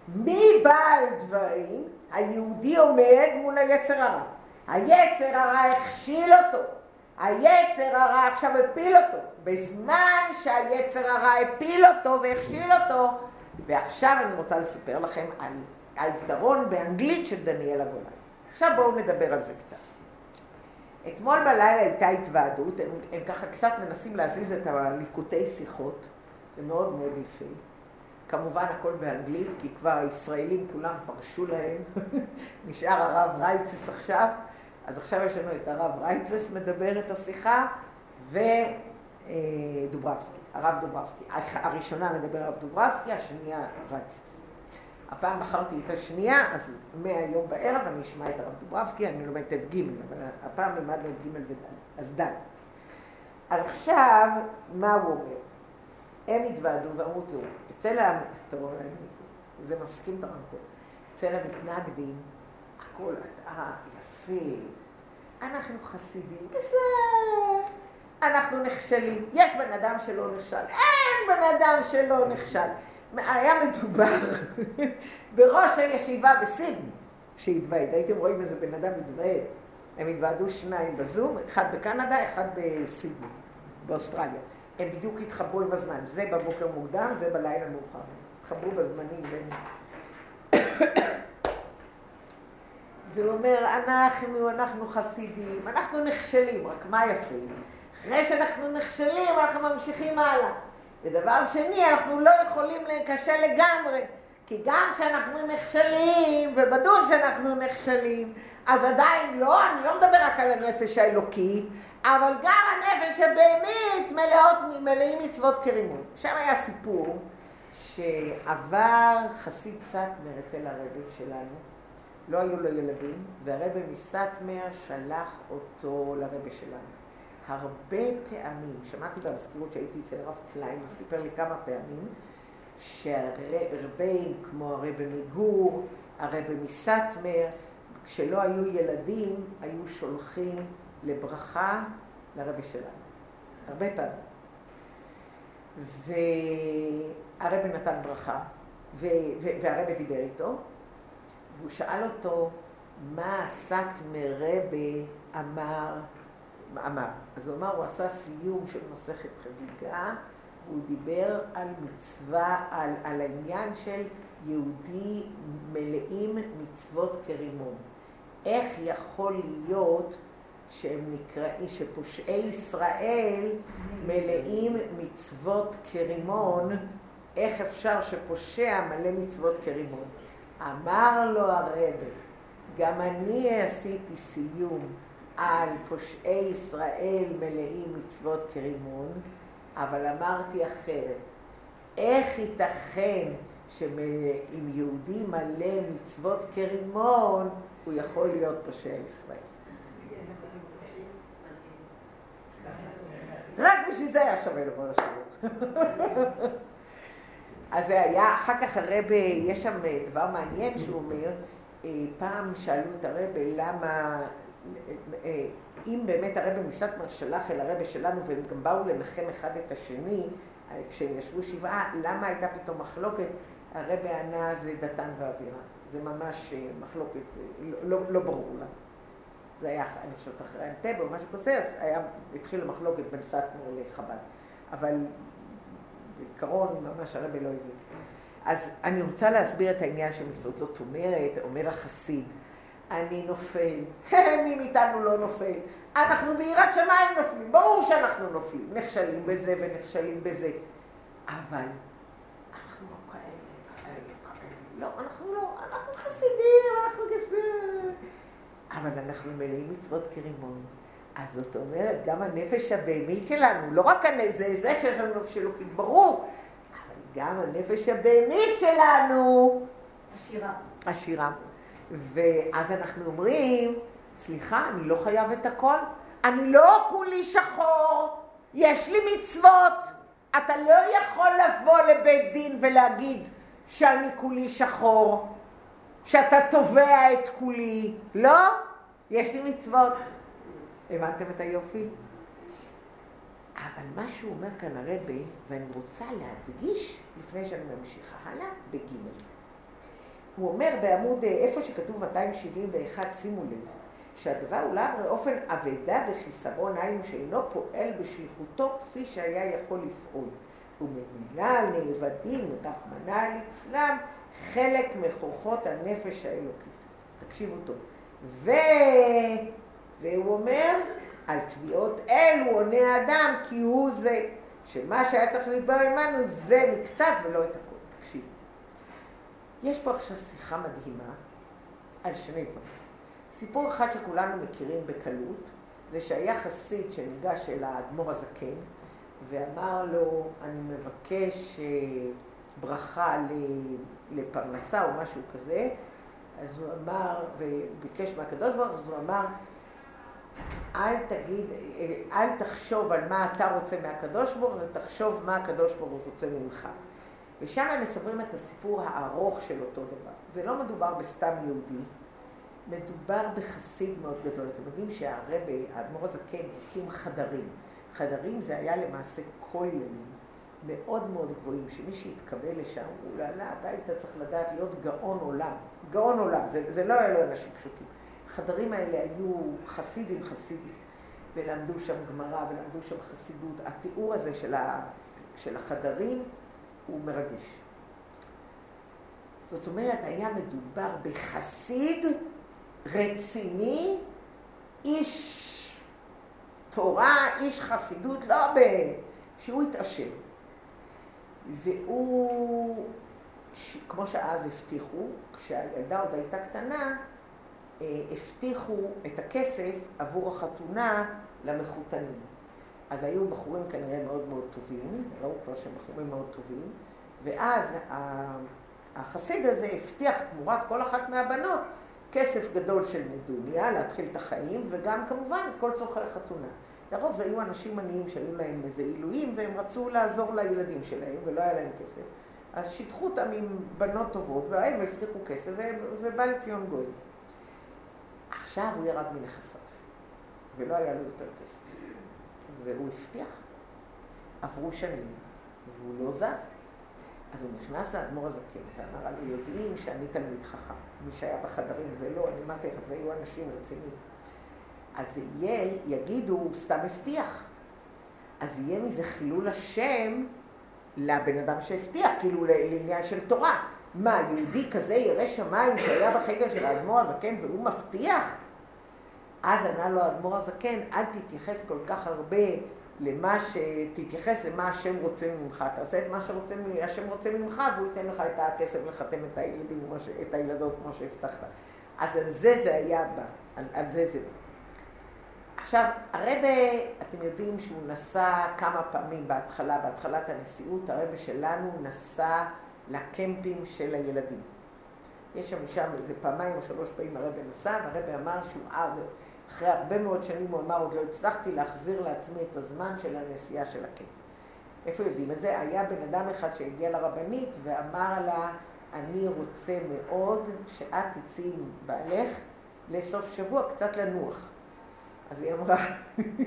מי בעל דברים? היהודי עומד מול היצר הרע. היצר הרע הכשיל אותו. היצר הרע עכשיו הפיל אותו. בזמן שהיצר הרע הפיל אותו והכשיל אותו, ועכשיו אני רוצה לספר לכם על היתרון באנגלית של דניאל הגולן. עכשיו בואו נדבר על זה קצת. אתמול בלילה הייתה התוועדות, הם, הם ככה קצת מנסים להזיז את הליקוטי שיחות, זה מאוד מאוד יפה. כמובן הכל באנגלית, כי כבר הישראלים כולם פרשו להם, <laughs> נשאר הרב רייצס עכשיו, אז עכשיו יש לנו את הרב רייצס מדבר את השיחה, ודוברבסקי, הרב דוברבסקי. הראשונה מדבר הרב דוברבסקי, השנייה רייצס. הפעם בחרתי את השנייה, אז מהיום בערב אני אשמע את הרב דוברבסקי, אני לומדת את ג', אבל הפעם למדנו את ג' וד', אז ד'. אז עכשיו, מה הוא אומר? הם התוועדו ואמרו, תראו, אצל ה... טוב. זה מפסיקים את הרמקול. אצל המתנגדים, הכל אה, יפה. אנחנו חסידים, בסדר. אנחנו נכשלים. יש בן אדם שלא נכשל. אין בן אדם שלא נכשל. היה מדובר <laughs> בראש הישיבה בסידני שהתוועד. הייתם רואים איזה בן אדם מתוועד. הם התוועדו שניים בזום, אחד בקנדה, אחד בסידני, באוסטרליה. הם בדיוק התחברו עם הזמן. זה בבוקר מוקדם, זה בלילה מאוחר. התחברו בזמנים בין... <coughs> והוא אומר, אנחנו, אנחנו חסידים, אנחנו נכשלים, רק מה יפה? אחרי שאנחנו נכשלים, אנחנו ממשיכים הלאה. ודבר שני, אנחנו לא יכולים להיכשל לגמרי, כי גם כשאנחנו נכשלים, ובדור שאנחנו נכשלים, אז עדיין לא, אני לא מדבר רק על הנפש האלוקי, אבל גם הנפש הבהמית מלאות, מלאים מצוות כרימון. שם היה סיפור שעבר חסיד סאטמר אצל הרבי שלנו, לא היו לו ילדים, והרבי מסאטמר שלח אותו לרבי שלנו. הרבה פעמים, שמעתי במזכירות שהייתי אצל הרב קליין, הוא סיפר לי כמה פעמים, שהרבים כמו הרבי מגור, הרבי מסאטמר, כשלא היו ילדים, היו שולחים לברכה לרבי שלנו. הרבה פעמים. והרבי נתן ברכה, והרבי דיבר איתו, והוא שאל אותו, מה הסאטמר רבי אמר אמר. אז הוא אמר, הוא עשה סיום של מסכת חגיגה, והוא דיבר על מצווה, על, על העניין של יהודי מלאים מצוות כרימון. איך יכול להיות שהם נקראים, שפושעי ישראל מלאים מצוות כרימון, איך אפשר שפושע מלא מצוות כרימון? אמר לו הרבה, גם אני עשיתי סיום על פושעי ישראל מלאים מצוות כרימון, אבל אמרתי אחרת. איך ייתכן שאם יהודי מלא מצוות כרימון, הוא יכול להיות פושע ישראל? רק בשביל זה היה שווה לבוא לשירות. <laughs> אז זה היה, אחר כך הרבי, יש שם דבר מעניין שהוא אומר, אה, פעם שאלו את הרבי למה אם באמת הרבי מסטמר שלח אל הרבי שלנו והם גם באו לנחם אחד את השני, כשהם ישבו שבעה, למה הייתה פתאום מחלוקת? הרבי ענה זה דתן ואווירה. זה ממש אה, מחלוקת, לא, לא, לא ברור לה. זה היה, אני חושבת, אחרי אנטבה או משהו כזה, אז היה, התחילה מחלוקת בין סטמר לחב"ד. אבל בעיקרון ממש הרבי לא הבין. אז אני רוצה להסביר את העניין של מצוות. זאת אומרת, אומר החסיד, אני נופל. <laughs> מי מאיתנו לא נופל? אנחנו ביראת שמיים נופלים, ברור שאנחנו נופלים. נכשלים בזה ונכשלים בזה. אבל אנחנו לא כאלה, כאלה, כאלה. לא, אנחנו לא, אנחנו חסידים, אנחנו גשבים. אבל אנחנו מלאים מצוות כרימון. אז זאת אומרת, גם הנפש הבהמית שלנו, לא רק זה, זה שיש לנו נפש אלוקית, ברור, אבל גם הנפש הבהמית שלנו... עשירה. עשירה. ואז אנחנו אומרים, סליחה, אני לא חייב את הכל. אני לא כולי שחור, יש לי מצוות. אתה לא יכול לבוא לבית דין ולהגיד שאני כולי שחור, שאתה תובע את כולי. לא, יש לי מצוות. הבנתם את היופי? אבל מה שהוא אומר כאן הרבי, ואני רוצה להדגיש, לפני שאני ממשיכה הלאה, בגימל. הוא אומר בעמוד, איפה שכתוב 271, שימו לב, שהדבר אולי באופן אבדה וחיסרון, היינו שאינו פועל בשליחותו כפי שהיה יכול לפעול. וממילא נאבדים, רחמנא ליצלן, חלק מכוחות הנפש האלוקית. תקשיבו טוב. ו... והוא אומר, על תביעות אלו עונה האדם, כי הוא זה, שמה שהיה צריך להתבוא עמנו זה מקצת ולא את הכול. יש פה עכשיו שיחה מדהימה על שני דברים. סיפור אחד שכולנו מכירים בקלות, זה שהיה חסיד שניגש אל האדמו"ר הזקן ואמר לו, אני מבקש אה, ברכה לפרנסה או משהו כזה, אז הוא אמר, וביקש מהקדוש ברוך הוא, אז הוא אמר, אל תגיד, אל תחשוב על מה אתה רוצה מהקדוש ברוך הוא, תחשוב מה הקדוש ברוך הוא רוצה ממך. ושם הם מספרים את הסיפור הארוך של אותו דבר. זה לא מדובר בסתם יהודי, מדובר בחסיד מאוד גדול. אתם יודעים שהרבה, האדמו"ר הזקן, הקים חדרים. חדרים זה היה למעשה כוללים מאוד מאוד גבוהים, שמי שהתקבל לשם, הוא לא, לא, אתה היית צריך לדעת להיות גאון עולם. גאון עולם, זה, זה לא היה לו אנשים פשוטים. החדרים האלה היו חסידים חסידים, ולמדו שם גמרא ולמדו שם חסידות. התיאור הזה של, ה, של החדרים הוא מרגש. זאת אומרת, היה מדובר בחסיד רציני, איש תורה, איש חסידות, לא ב... שהוא התעשר. והוא, ש... כמו שאז הבטיחו, כשהילדה עוד הייתה קטנה, אה, הבטיחו את הכסף עבור החתונה למחותנים. אז היו בחורים כנראה מאוד מאוד טובים, ראו כבר שהם בחורים מאוד טובים, ואז החסיד הזה הבטיח תמורת כל אחת מהבנות כסף גדול של נדוניה, להתחיל את החיים, וגם כמובן את כל צורכי החתונה. לרוב זה היו אנשים עניים שהיו להם איזה עילויים, והם רצו לעזור לילדים שלהם, ולא היה להם כסף. אז שיתחו אותם עם בנות טובות, והם הבטיחו כסף, ובא לציון גוי. עכשיו הוא ירד מנכסיו, ולא היה לו יותר כסף. והוא הבטיח. עברו שנים, והוא לא זז. אז הוא נכנס לאדמו"ר הזקן ואמר, אנו יודעים שאני תלמיד חכם. מי שהיה בחדרים זה לא, אני אמרתי לכם, זה היו אנשים רציניים. אז יהיה, יגידו, הוא סתם הבטיח. אז יהיה מזה חילול השם לבן אדם שהבטיח, כאילו לעניין של תורה. מה, יהודי כזה ירא שמיים שהיה בחקר של האדמו"ר הזקן והוא מבטיח? אז ענה לו האדמו"ר הזקן, אל תתייחס כל כך הרבה למה ש... תתייחס למה השם רוצה ממך, תעשה את מה שהשם רוצה ממך והוא ייתן לך את הכסף לחתן את הילדים, את הילדות כמו שהבטחת. אז על זה זה היה בא, על, על זה זה בא. עכשיו, הרבה, אתם יודעים שהוא נסע כמה פעמים בהתחלה, בהתחלת הנשיאות, הרבה שלנו נסע לקמפים של הילדים. יש שם משם איזה פעמיים או שלוש פעמים הרבה נסע, והרבה אמר שהוא אחרי הרבה מאוד שנים הוא אמר, עוד לא הצלחתי להחזיר לעצמי את הזמן של הנסיעה של הקמפ. איפה יודעים את זה? היה בן אדם אחד שהגיע לרבנית ואמר לה, אני רוצה מאוד שאת תצאי עם בעלך לסוף שבוע קצת לנוח. אז היא אמרה,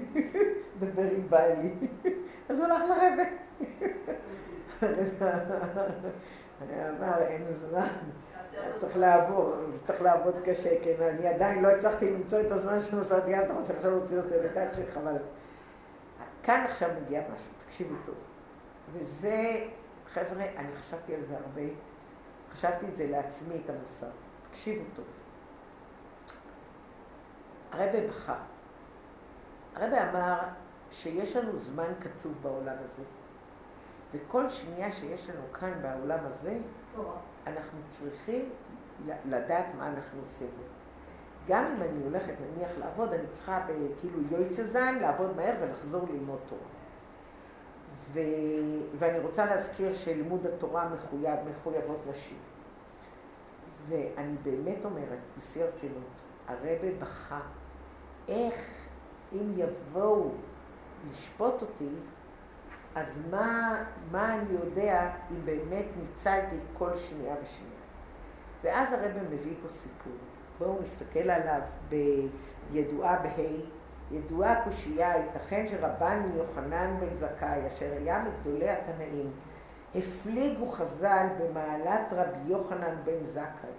<laughs> דבר עם בעלי. <laughs> אז הוא הלך לרבע. אמר, אין זמן, צריך לעבור, צריך לעבוד קשה, כן, אני עדיין לא הצלחתי למצוא את הזמן שנסעתי, אז אתה רוצה עכשיו להוציא אותי לדעת שחבל. כאן עכשיו מגיע משהו, תקשיבו טוב. וזה, חבר'ה, אני חשבתי על זה הרבה, חשבתי את זה לעצמי, את המוסר. תקשיבו טוב. הרבי בחר. הרבי אמר שיש לנו זמן קצוב בעולם הזה, וכל שנייה שיש לנו כאן בעולם הזה, אנחנו צריכים לדעת מה אנחנו עושים. גם אם אני הולכת נניח לעבוד, אני צריכה כאילו יויצזן, לעבוד מהר ולחזור ללמוד תורה. ו... ואני רוצה להזכיר שלימוד התורה מחויב, מחויבות נשים. ואני באמת אומרת, בשיא הרצינות, הרבה בכה, איך אם יבואו לשפוט אותי, אז מה, מה אני יודע אם באמת ניצלתי כל שנייה ושנייה? ואז הרב מביא פה סיפור. בואו נסתכל עליו בידועה בה' ידועה קושייה, ייתכן שרבן יוחנן בן זכאי, אשר היה מגדולי התנאים, הפליגו חז"ל במעלת רבי יוחנן בן זכאי.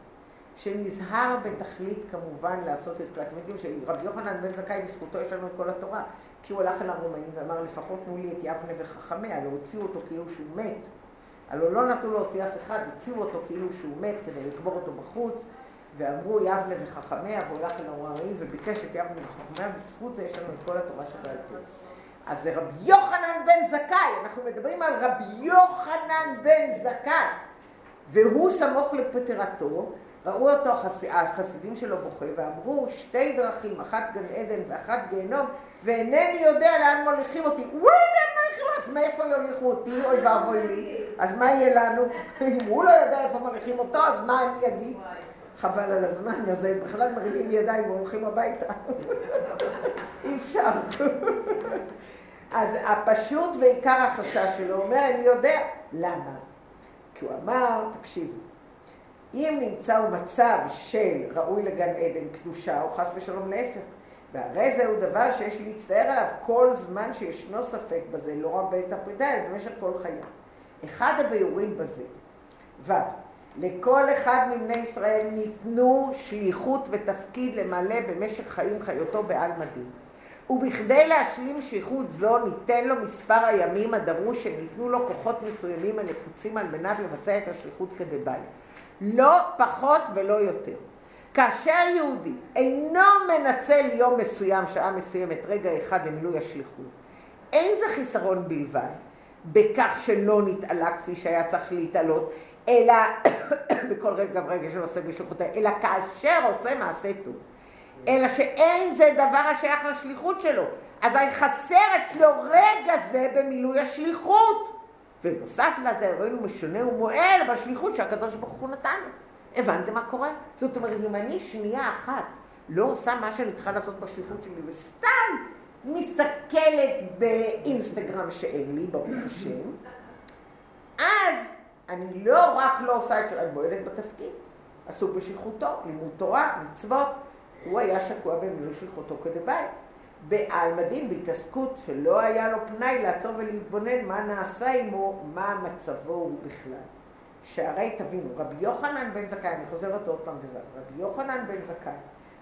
שנזהר בתכלית כמובן לעשות את, אתם יודעים שרבי יוחנן בן זכאי בזכותו יש לנו את כל התורה, כי הוא הלך אל הרומאים ואמר לפחות תנו לי את יבנה וחכמיה, לא הוציאו אותו כאילו שהוא מת. הלוא לא נתנו להוציא אף אחד, הוציאו אותו כאילו שהוא מת כדי לקבור אותו בחוץ, ואמרו יבנה וחכמיה, והוא הלך אל הרומאים וביקש את יבנה וחכמיה, ובזכות זה יש לנו את כל התורה שבעל פה. אז זה רבי יוחנן בן זכאי, אנחנו מדברים על רבי יוחנן בן זכאי, והוא סמוך לפטירתו, ראו אותו החסידים שלו בוכה ואמרו שתי דרכים, אחת גן עדן ואחת גיהנום, ואינני יודע לאן מוליכים אותי. הוא לא יודע לאן מוליכים אז מאיפה יוליכו אותי? אוי ואבוי לי. אז מה יהיה לנו? אם הוא לא יודע איפה מוליכים אותו, אז מה אני אגיד? חבל על הזמן, אז הם בכלל מרימים ידיים והולכים הביתה. <laughs> אי אפשר. <laughs> אז הפשוט ועיקר החשש שלו אומר, אני יודע. למה? כי הוא אמר, תקשיבו, אם נמצא מצב של ראוי לגן עדן קדושה, או חס ושלום להפך, והרי זהו דבר שיש להצטער עליו כל זמן שישנו ספק בזה, לא רק בעת הפרידה, אלא במשך כל חייו. אחד הביאורים בזה, ו', לכל אחד מבני ישראל ניתנו שליחות ותפקיד למלא במשך חיים חיותו בעל מדין. ובכדי להשלים שליחות זו ניתן לו מספר הימים הדרוש שניתנו לו כוחות מסוימים הנחוצים על מנת לבצע את השליחות כדבעי. לא פחות ולא יותר. כאשר יהודי אינו מנצל יום מסוים, שעה מסוימת, רגע אחד למילוי השליחות, אין זה חיסרון בלבד, בכך שלא נתעלה כפי שהיה צריך להתעלות, אלא <coughs> בכל רגע ורגע שעושה בשליחותיה, אלא כאשר עושה מעשה טוב. אלא שאין זה דבר השייך לשליחות שלו. אז חסר אצלו רגע זה במילוי השליחות. ונוסף לזה, ראינו משונה ומועל בשליחות שהקדוש ברוך הוא נתן. הבנתם מה קורה? זאת אומרת, אם אני שנייה אחת לא עושה מה שאני צריכה לעשות בשליחות שלי, וסתם מסתכלת באינסטגרם שאין לי, ברוך השם, אז אני לא רק לא עושה את שאני מועלת בתפקיד, עסוק בשליחותו, לימוד תורה, מצוות, הוא היה שקוע במילוי שליחותו כדבעי. בעל מדין, בהתעסקות שלא היה לו פנאי לעצור ולהתבונן מה נעשה עמו, מה מצבו הוא בכלל. שהרי תבינו, רבי יוחנן בן זכאי, אני חוזרת עוד פעם דבר, רבי יוחנן בן זכאי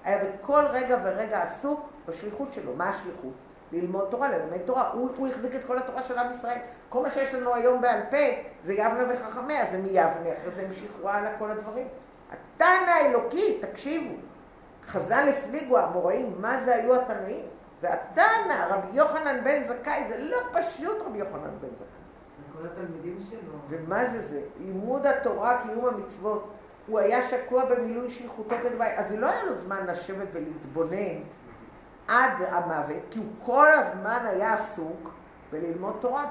היה בכל רגע ורגע עסוק בשליחות שלו. מה השליחות? ללמוד תורה, ללמד תורה. הוא, הוא החזיק את כל התורה של עם ישראל. כל מה שיש לנו היום בעל פה זה יבנה וחכמיה, זה מיבנה, אחרי זה המשיכו הלאה כל הדברים. התנא האלוקי, תקשיבו, חז"ל הפליגו, המוראים, מה זה היו התנאים? זה התנא, רבי יוחנן בן זכאי, זה לא פשוט רבי יוחנן בן זכאי. וכל התלמידים שלו. ומה זה זה? לימוד התורה, קיום המצוות. הוא היה שקוע במילוי שליחותו כדבר, אז לא היה לו זמן לשבת ולהתבונן עד המוות, כי הוא כל הזמן היה עסוק בללמוד תורה.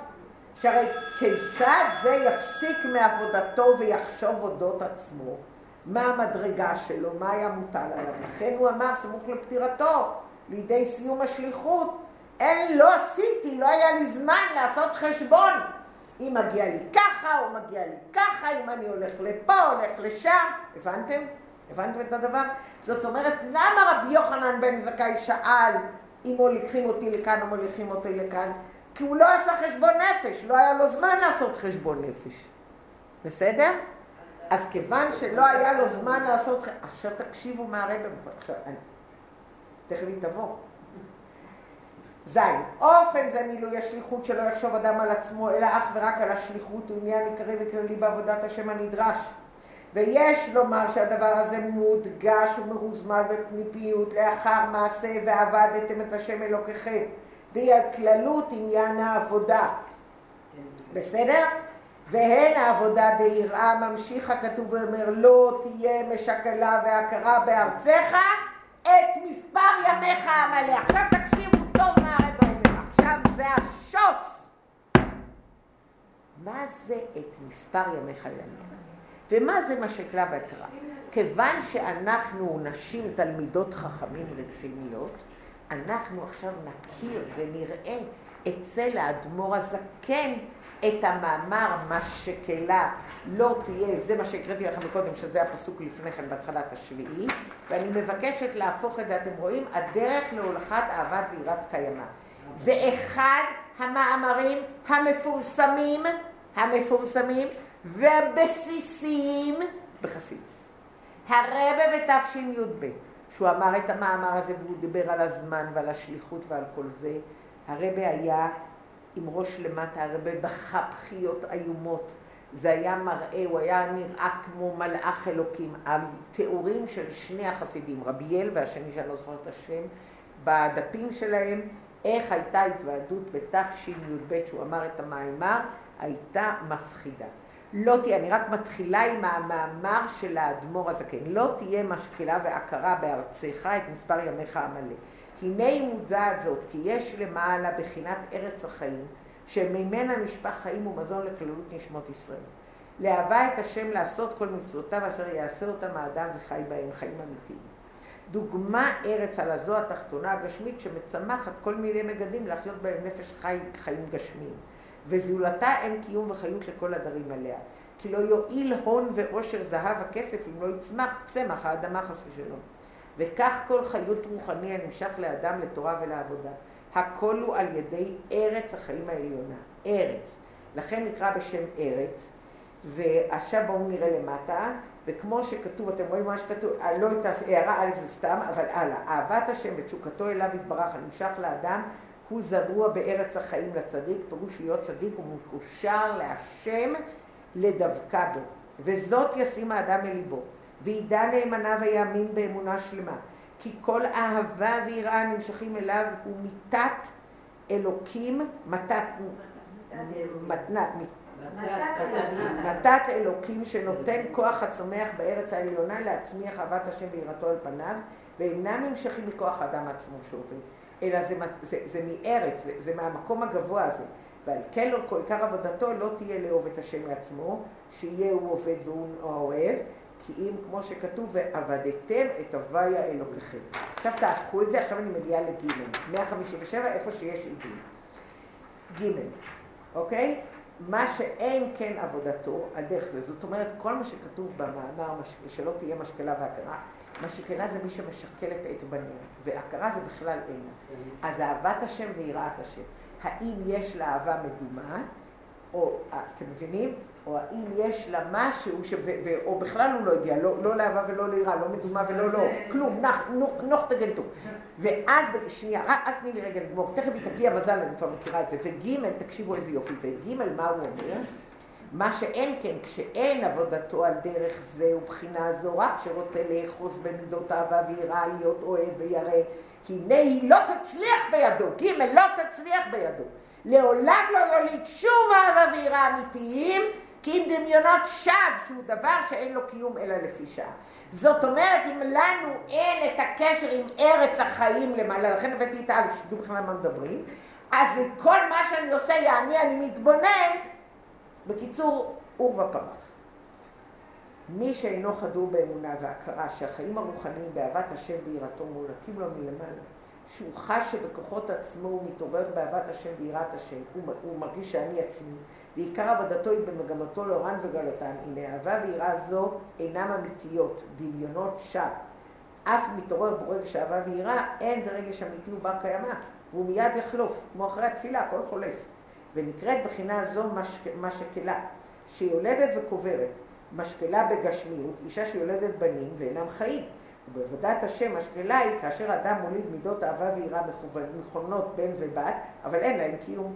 שהרי כיצד זה יפסיק מעבודתו ויחשוב אודות עצמו? מה המדרגה שלו, מה היה מוטל עליו. לכן הוא אמר, סמוך לפטירתו, לידי סיום השליחות, אין, לא עשיתי, לא היה לי זמן לעשות חשבון. אם מגיע לי ככה, או מגיע לי ככה, אם אני הולך לפה, הולך לשם. הבנתם? הבנתם את הדבר? זאת אומרת, למה רבי יוחנן בן זכאי שאל אם מוליכים אותי לכאן או מוליכים אותי לכאן? כי הוא לא עשה חשבון נפש, לא היה לו זמן לעשות חשבון נפש. בסדר? אז כיוון שלא היה לו זמן לעשות... עכשיו תקשיבו מה הרב... עכשיו, אני... תכף היא תבוא. זין, אופן זה מילוי השליחות שלא יחשוב אדם על עצמו, אלא אך ורק על השליחות, הוא עניין עיקרי וכללי בעבודת השם הנדרש. ויש לומר שהדבר הזה מודגש ומרוזמז בפניפיות לאחר מעשה ועבדתם את השם אלוקיכם. די הכללות עניין העבודה. בסדר? והן העבודה דיראה ממשיך הכתוב ואומר לא תהיה משקלה והכרה בארצך את מספר ימיך המלא. עכשיו תקשיבו טוב מה הרב אומר, עכשיו זה השוס. מה זה את מספר ימיך המלא? ומה זה משקלה והכרה? כיוון שאנחנו נשים תלמידות חכמים רציניות, אנחנו עכשיו נכיר ונראה אצל האדמו"ר הזקן את המאמר מה שקלה לא תהיה, זה מה שהקראתי לכם קודם, שזה הפסוק לפני כן בהתחלת השביעי, ואני מבקשת להפוך את זה, אתם רואים, הדרך להולכת אהבת ויראת קיימא. זה אחד המאמרים המפורסמים, המפורסמים והבסיסיים בחסידס. הרבה בתשי"ב, שהוא אמר את המאמר הזה והוא דיבר על הזמן ועל השליחות ועל כל זה, הרבה היה עם ראש למטה, הרבה בכה בכיות איומות. זה היה מראה, הוא היה נראה כמו מלאך אלוקים. התיאורים של שני החסידים, רביאל והשני שאני לא זוכרת את השם, בדפים שלהם, איך הייתה התוועדות בתשי"ב, שהוא אמר את המאמר, הייתה מפחידה. לא תהיה, אני רק מתחילה עם המאמר של האדמו"ר הזקן, לא תהיה משקלה והכרה בארצך את מספר ימיך המלא. הנה היא מודעת זאת, כי יש למעלה בחינת ארץ החיים, שממנה נשפך חיים ומזון לכללות נשמות ישראל. לאהבה את השם לעשות כל מצוותיו אשר יעשה אותם האדם וחי בהם חיים אמיתיים. דוגמה ארץ על הזו התחתונה הגשמית שמצמחת כל מיני מגדים להחיות בהם נפש חי חיים גשמיים. וזולתה אין קיום וחיות לכל הדרים עליה. כי לא יועיל הון ועושר זהב הכסף אם לא יצמח צמח האדמה חס ושלום. וכך כל חיות רוחני הנמשך לאדם לתורה ולעבודה. הכל הוא על ידי ארץ החיים העליונה. ארץ. לכן נקרא בשם ארץ. ועכשיו בואו נראה למטה, וכמו שכתוב, אתם רואים מה שכתוב, אה, לא את הערה א' זה סתם, אבל הלאה. אהבת השם ותשוקתו אליו יתברך הנמשך לאדם, הוא זרוע בארץ החיים לצדיק, פירוש להיות צדיק ומקושר להשם לדבקה בו. וזאת ישים האדם אל ליבו, וידע נאמנה ויאמין באמונה שלמה. כי כל אהבה ויראה הנמשכים אליו הוא מיתת אלוקים, מתת, מתנת, מתת אלוקים שנותן כוח הצומח בארץ העליונה להצמיח אהבת השם ויראתו על פניו, ואינם נמשכים מכוח האדם עצמו שעובד, אלא זה, זה, זה מארץ, זה, זה מהמקום הגבוה הזה. ועל כן לא כל עיקר עבודתו לא תהיה לאהוב את השם מעצמו, שיהיה הוא עובד והוא אוהב, כי אם כמו שכתוב, ועבדתם את הוויה אלוקיכם. עכשיו תהפכו את זה, עכשיו אני מגיעה לג' 157, איפה שיש עידים. ג', אוקיי? מה שאין כן עבודתו, על דרך זה. זאת אומרת, כל מה שכתוב במאמר, שלא תהיה משקלה והכרה, משקלה זה מי שמשקל את בניה, והכרה זה בכלל אין. אז אהבת השם ויראת השם. האם יש לה אהבה מדומה, או, אתם מבינים? או האם יש לה משהו, ש... ו... ו... או בכלל הוא לא הגיע, לא, לא לאהבה ולא ליראה, לא מדומה ולא לא, כלום, נח, נוח, נוח תגנתו. ואז, שנייה, רק, רק תני לי רגע לגמור, תכף היא תגיע מזל, אני כבר מכירה את זה. וג', תקשיבו איזה יופי, וג', מה הוא אומר? מה שאין כן, כשאין עבודתו על דרך זה ובחינה זו, רק שרוצה לאחוז במידות אהבה ויראה, להיות אוהב וירא, הנה היא לא תצליח בידו, ג', לא תצליח בידו. לעולם לא יוליד שום אהבה ויראה אמיתיים, כי אם דמיונות שווא, שהוא דבר שאין לו קיום אלא לפי שעה. זאת אומרת, אם לנו אין את הקשר עם ארץ החיים למעלה, לכן הבאתי את האלף, שתדעו בכלל מה מדברים, אז כל מה שאני עושה, יעני, אני מתבונן, בקיצור, עור ופרח. מי שאינו חדור באמונה והכרה שהחיים הרוחניים באהבת השם ויראתו מוענקים לו מלמעלה, שהוא חש שבכוחות עצמו הוא מתעורר באהבת השם ויראת השם, הוא, הוא מרגיש שאני עצמי, ועיקר עבודתו היא במגמתו לאורן וגלותן. הנה אהבה ויראה זו אינם אמיתיות, דמיונות שווא. אף מתעורר בו רגש אהבה ויראה, אין זה רגש אמיתי ובר קיימא, והוא מיד יחלוף, כמו אחרי התפילה, הכל חולף. ונקראת בחינה זו משקלה, שיולדת וקוברת. משקלה בגשמיות, אישה שיולדת בנים ואינם חיים. ובעבודת השם השקלה היא כאשר אדם מוליד מידות אהבה ויראה מכונות בן ובת, אבל אין להם קיום.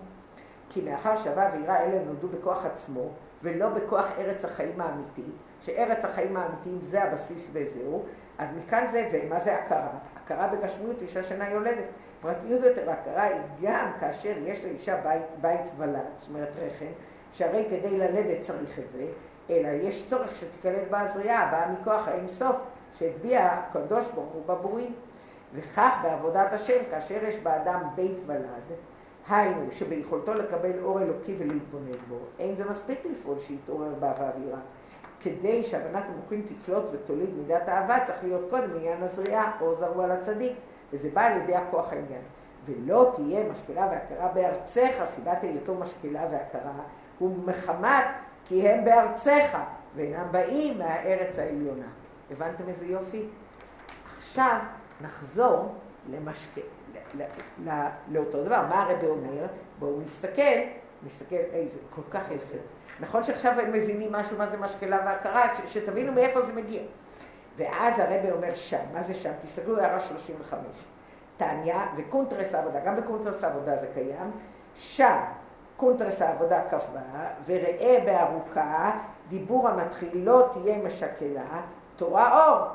כי מאחר שאהבה ויראה אלה נולדו בכוח עצמו, ולא בכוח ארץ החיים האמיתי, שארץ החיים האמיתיים זה הבסיס וזהו, אז מכאן זה, ומה זה הכרה? הכרה בגשמיות אישה שנה יולדת. פרטיות יותר הכרה היא גם כאשר יש לאישה בית, בית ולד, זאת אומרת רחם, שהרי כדי ללדת צריך את זה, אלא יש צורך שתיקלט בה הזריעה, הבאה מכוח האין סוף, שהטביע הקדוש ברוך הוא בבורים. וכך בעבודת השם, כאשר יש באדם בית ולד, היינו, שביכולתו לקבל אור אלוקי ולהתבונן בו, אין זה מספיק לפעול שיתעורר באהבה ויראה. כדי שהבנת המוחין תקלוט ותוליד מידת אהבה, צריך להיות קודם עניין הזריעה, או זרוע לצדיק, וזה בא על ידי הכוח העניין. ולא תהיה משקלה והכרה בארצך, סיבת היותו משקלה והכרה, הוא מחמת כי הם בארצך, ואינם באים מהארץ העליונה. הבנתם איזה יופי? עכשיו נחזור למשק... לאותו דבר. מה הרבי אומר? בואו נסתכל, נסתכל, איזה, כל כך יפה. נכון שעכשיו הם מבינים משהו מה זה השכלה והכרה. שתבינו מאיפה זה מגיע. ואז הרבי אומר שם, מה זה שם? תסתכלו הערה 35. תניא וקונטרס העבודה, גם בקונטרס העבודה זה קיים, שם קונטרס העבודה קבע, וראה בארוכה, דיבור המתחיל לא תהיה משקלה, תורה אור.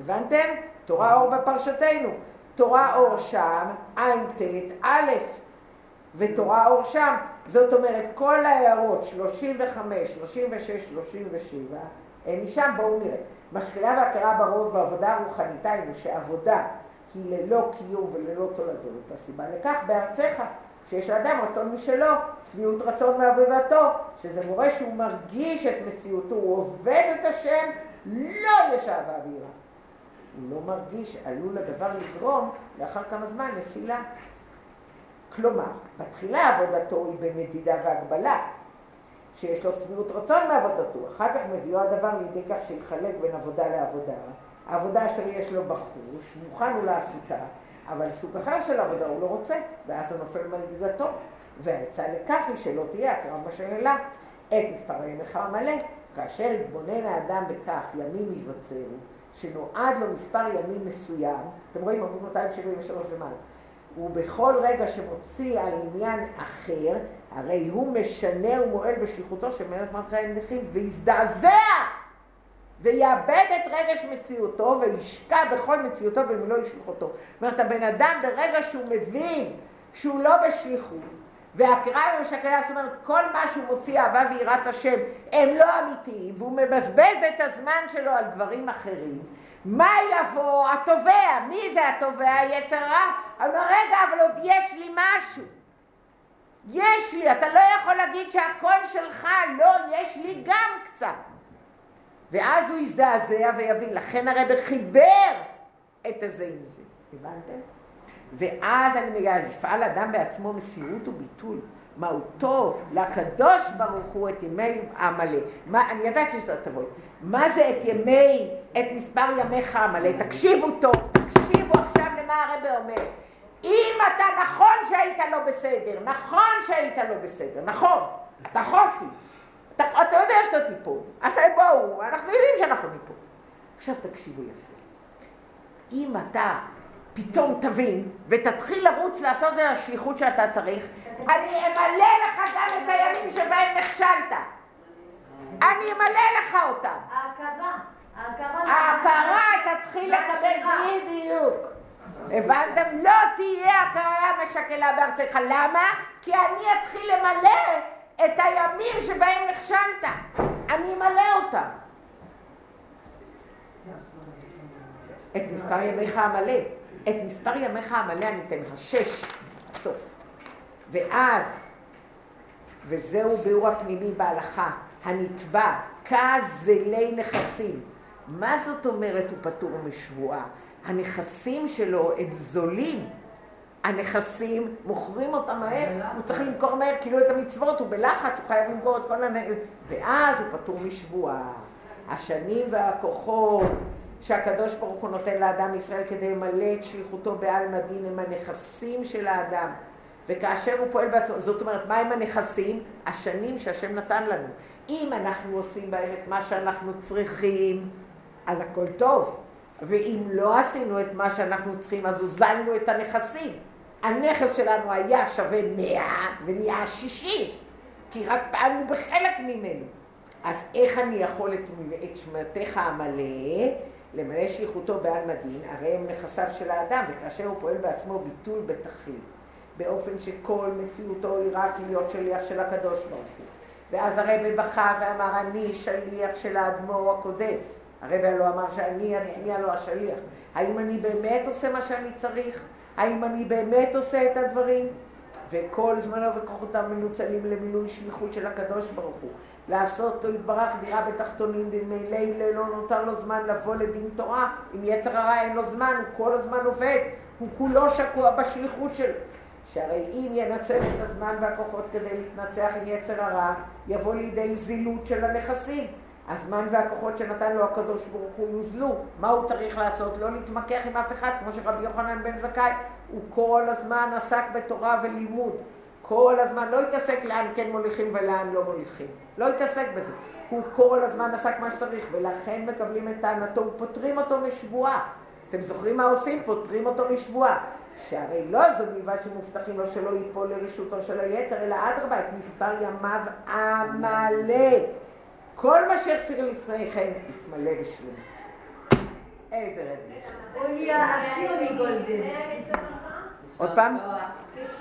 הבנתם? תורה אור בפרשתנו. תורה אור שם, ע"ט א', ותורה אור שם. זאת אומרת, כל ההערות 35, 36, 37, הם משם, בואו נראה. משקלה והכרה ברוב בעבודה הרוחנית, היינו שעבודה היא ללא קיום וללא תולדות, והסיבה לכך בארצך, שיש לאדם רצון משלו, שביעות רצון מעבודתו, שזה מורה שהוא מרגיש את מציאותו, הוא עובד את השם, לא יש אהבה ויראה. הוא לא מרגיש, עלול הדבר לגרום לאחר כמה זמן נפילה. כלומר, בתחילה עבודתו היא במדידה והגבלה, שיש לו שביעות רצון מעבודתו, אחר כך מביאו הדבר לידי כך שיחלק בין עבודה לעבודה, העבודה אשר יש לו בחוש, מוכן הוא לעשותה, אבל סוג אחר של עבודה הוא לא רוצה, ואז הוא נופל מנהיגתו. והעצה לכך היא שלא תהיה הקרב בשאלה את מספר הימך המלא, כאשר יתבונן האדם בכך ימים יבצרו, שנועד לו מספר ימים מסוים, אתם רואים עמוד 273 למעלה, ובכל רגע שמוציא על עניין אחר, הרי הוא משנה ומועל בשליחותו של מלך מלכי המלכים, ויזדעזע ויאבד את רגש מציאותו וישקע בכל מציאותו במילוא שליחותו. זאת אומרת, הבן אדם ברגע שהוא מבין שהוא לא בשליחות, והקרב המשקלה, זאת אומרת, כל מה שהוא מוציא אהבה ויראת השם הם לא אמיתיים, והוא מבזבז את הזמן שלו על דברים אחרים, מה יבוא? התובע. מי זה התובע? יצר רע. אבל רגע, אבל עוד יש לי משהו. יש לי, אתה לא יכול להגיד שהכל שלך, לא, יש לי גם קצת. ואז הוא יזדעזע ויבין. לכן הרב חיבר את הזה עם זה. הבנתם? ואז אני מגיעה, יפעל אדם בעצמו מסירות וביטול. מהו טוב לקדוש ברוך הוא את ימי עמלא. מה, אני ידעתי שזה תבואי. מה זה את ימי, את מספר ימיך עמלא? תקשיבו טוב, תקשיבו עכשיו למה הרב אומר. אם אתה נכון שהיית לא בסדר, נכון שהיית לא בסדר, נכון, אתה חוסי. אתה, אתה יודע שאתה תיפול. אז בואו, אנחנו יודעים שאנחנו ניפול. עכשיו תקשיבו יפה. אם אתה פתאום תבין ותתחיל לרוץ לעשות את השליחות שאתה צריך, אני אמלא לך גם את הימים שבהם נכשלת. אני אמלא לך אותם. ההכרה. ההכרה תתחיל לקבל בדיוק. הבנתם? לא תהיה הכרה משקלה בארצך. למה? כי אני אתחיל למלא את הימים שבהם נכשלת. אני אמלא אותם. את מספר ימיך המלא. את מספר ימיך המלא אני אתן לך, שש, סוף. ואז, וזהו ביאור הפנימי בהלכה, הנתבע, כזלי נכסים. מה זאת אומרת הוא פטור משבועה? הנכסים שלו הם זולים. הנכסים, מוכרים אותם מהר, הוא צריך למכור מהר, כאילו את המצוות, הוא בלחץ, הוא חייב למכור את כל הנכסים, ואז הוא פטור משבועה. השנים והכוחות שהקדוש ברוך הוא נותן לאדם ישראל כדי למלא את שליחותו בעלמא דין הם הנכסים של האדם. וכאשר הוא פועל בעצמו, זאת אומרת, מה הם הנכסים? השנים שהשם נתן לנו. אם אנחנו עושים בהם את מה שאנחנו צריכים, אז הכל טוב. ואם לא עשינו את מה שאנחנו צריכים, אז הוזלנו את הנכסים. הנכס שלנו היה שווה 100 ונהיה 60, כי רק פעלנו בחלק ממנו. אז איך אני יכול את, שמרתך המלא למלא שליחותו בעלמא דין, הרי הם נכסיו של האדם, וכאשר הוא פועל בעצמו ביטול בתכלית, באופן שכל מציאותו היא רק להיות שליח של הקדוש ברוך הוא. ואז הרבי בכה ואמר, אני שליח של האדמו"ר הקודם. הרבי הלא אמר שאני עצמי הלא השליח. האם אני באמת עושה מה שאני צריך? האם אני באמת עושה את הדברים? וכל זמנו וכוחותיו מנוצלים למילוי שליחות של הקדוש ברוך הוא. לעשות לו יתברך דירה בתחתונים, וממילא לא נותר לו זמן לבוא לדין תורה. אם יצר הרע אין לו זמן, הוא כל הזמן עובד, הוא כולו שקוע בשליחות שלו. שהרי אם ינצל את הזמן והכוחות כדי להתנצח עם יצר הרע, יבוא לידי זילות של הנכסים. הזמן והכוחות שנתן לו הקדוש ברוך הוא יוזלו. מה הוא צריך לעשות? לא להתמקח עם אף אחד, כמו שרבי יוחנן בן זכאי. הוא כל הזמן עסק בתורה ולימוד. כל הזמן, לא התעסק לאן כן מוליכים ולאן לא מוליכים. לא התעסק בזה. הוא כל הזמן עסק מה שצריך, ולכן מקבלים את טענתו ופותרים אותו משבועה. אתם זוכרים מה עושים? פותרים אותו משבועה. שהרי לא זו מלבד שמובטחים לו שלא ייפול לרשותו של היצר, אלא אדרבה, את מספר ימיו המלא. כל מה שהחסיר לפני כן יתמלא בשלמות. איזה רבי. הוא יהיה עשיר מגולדן. עוד פעם?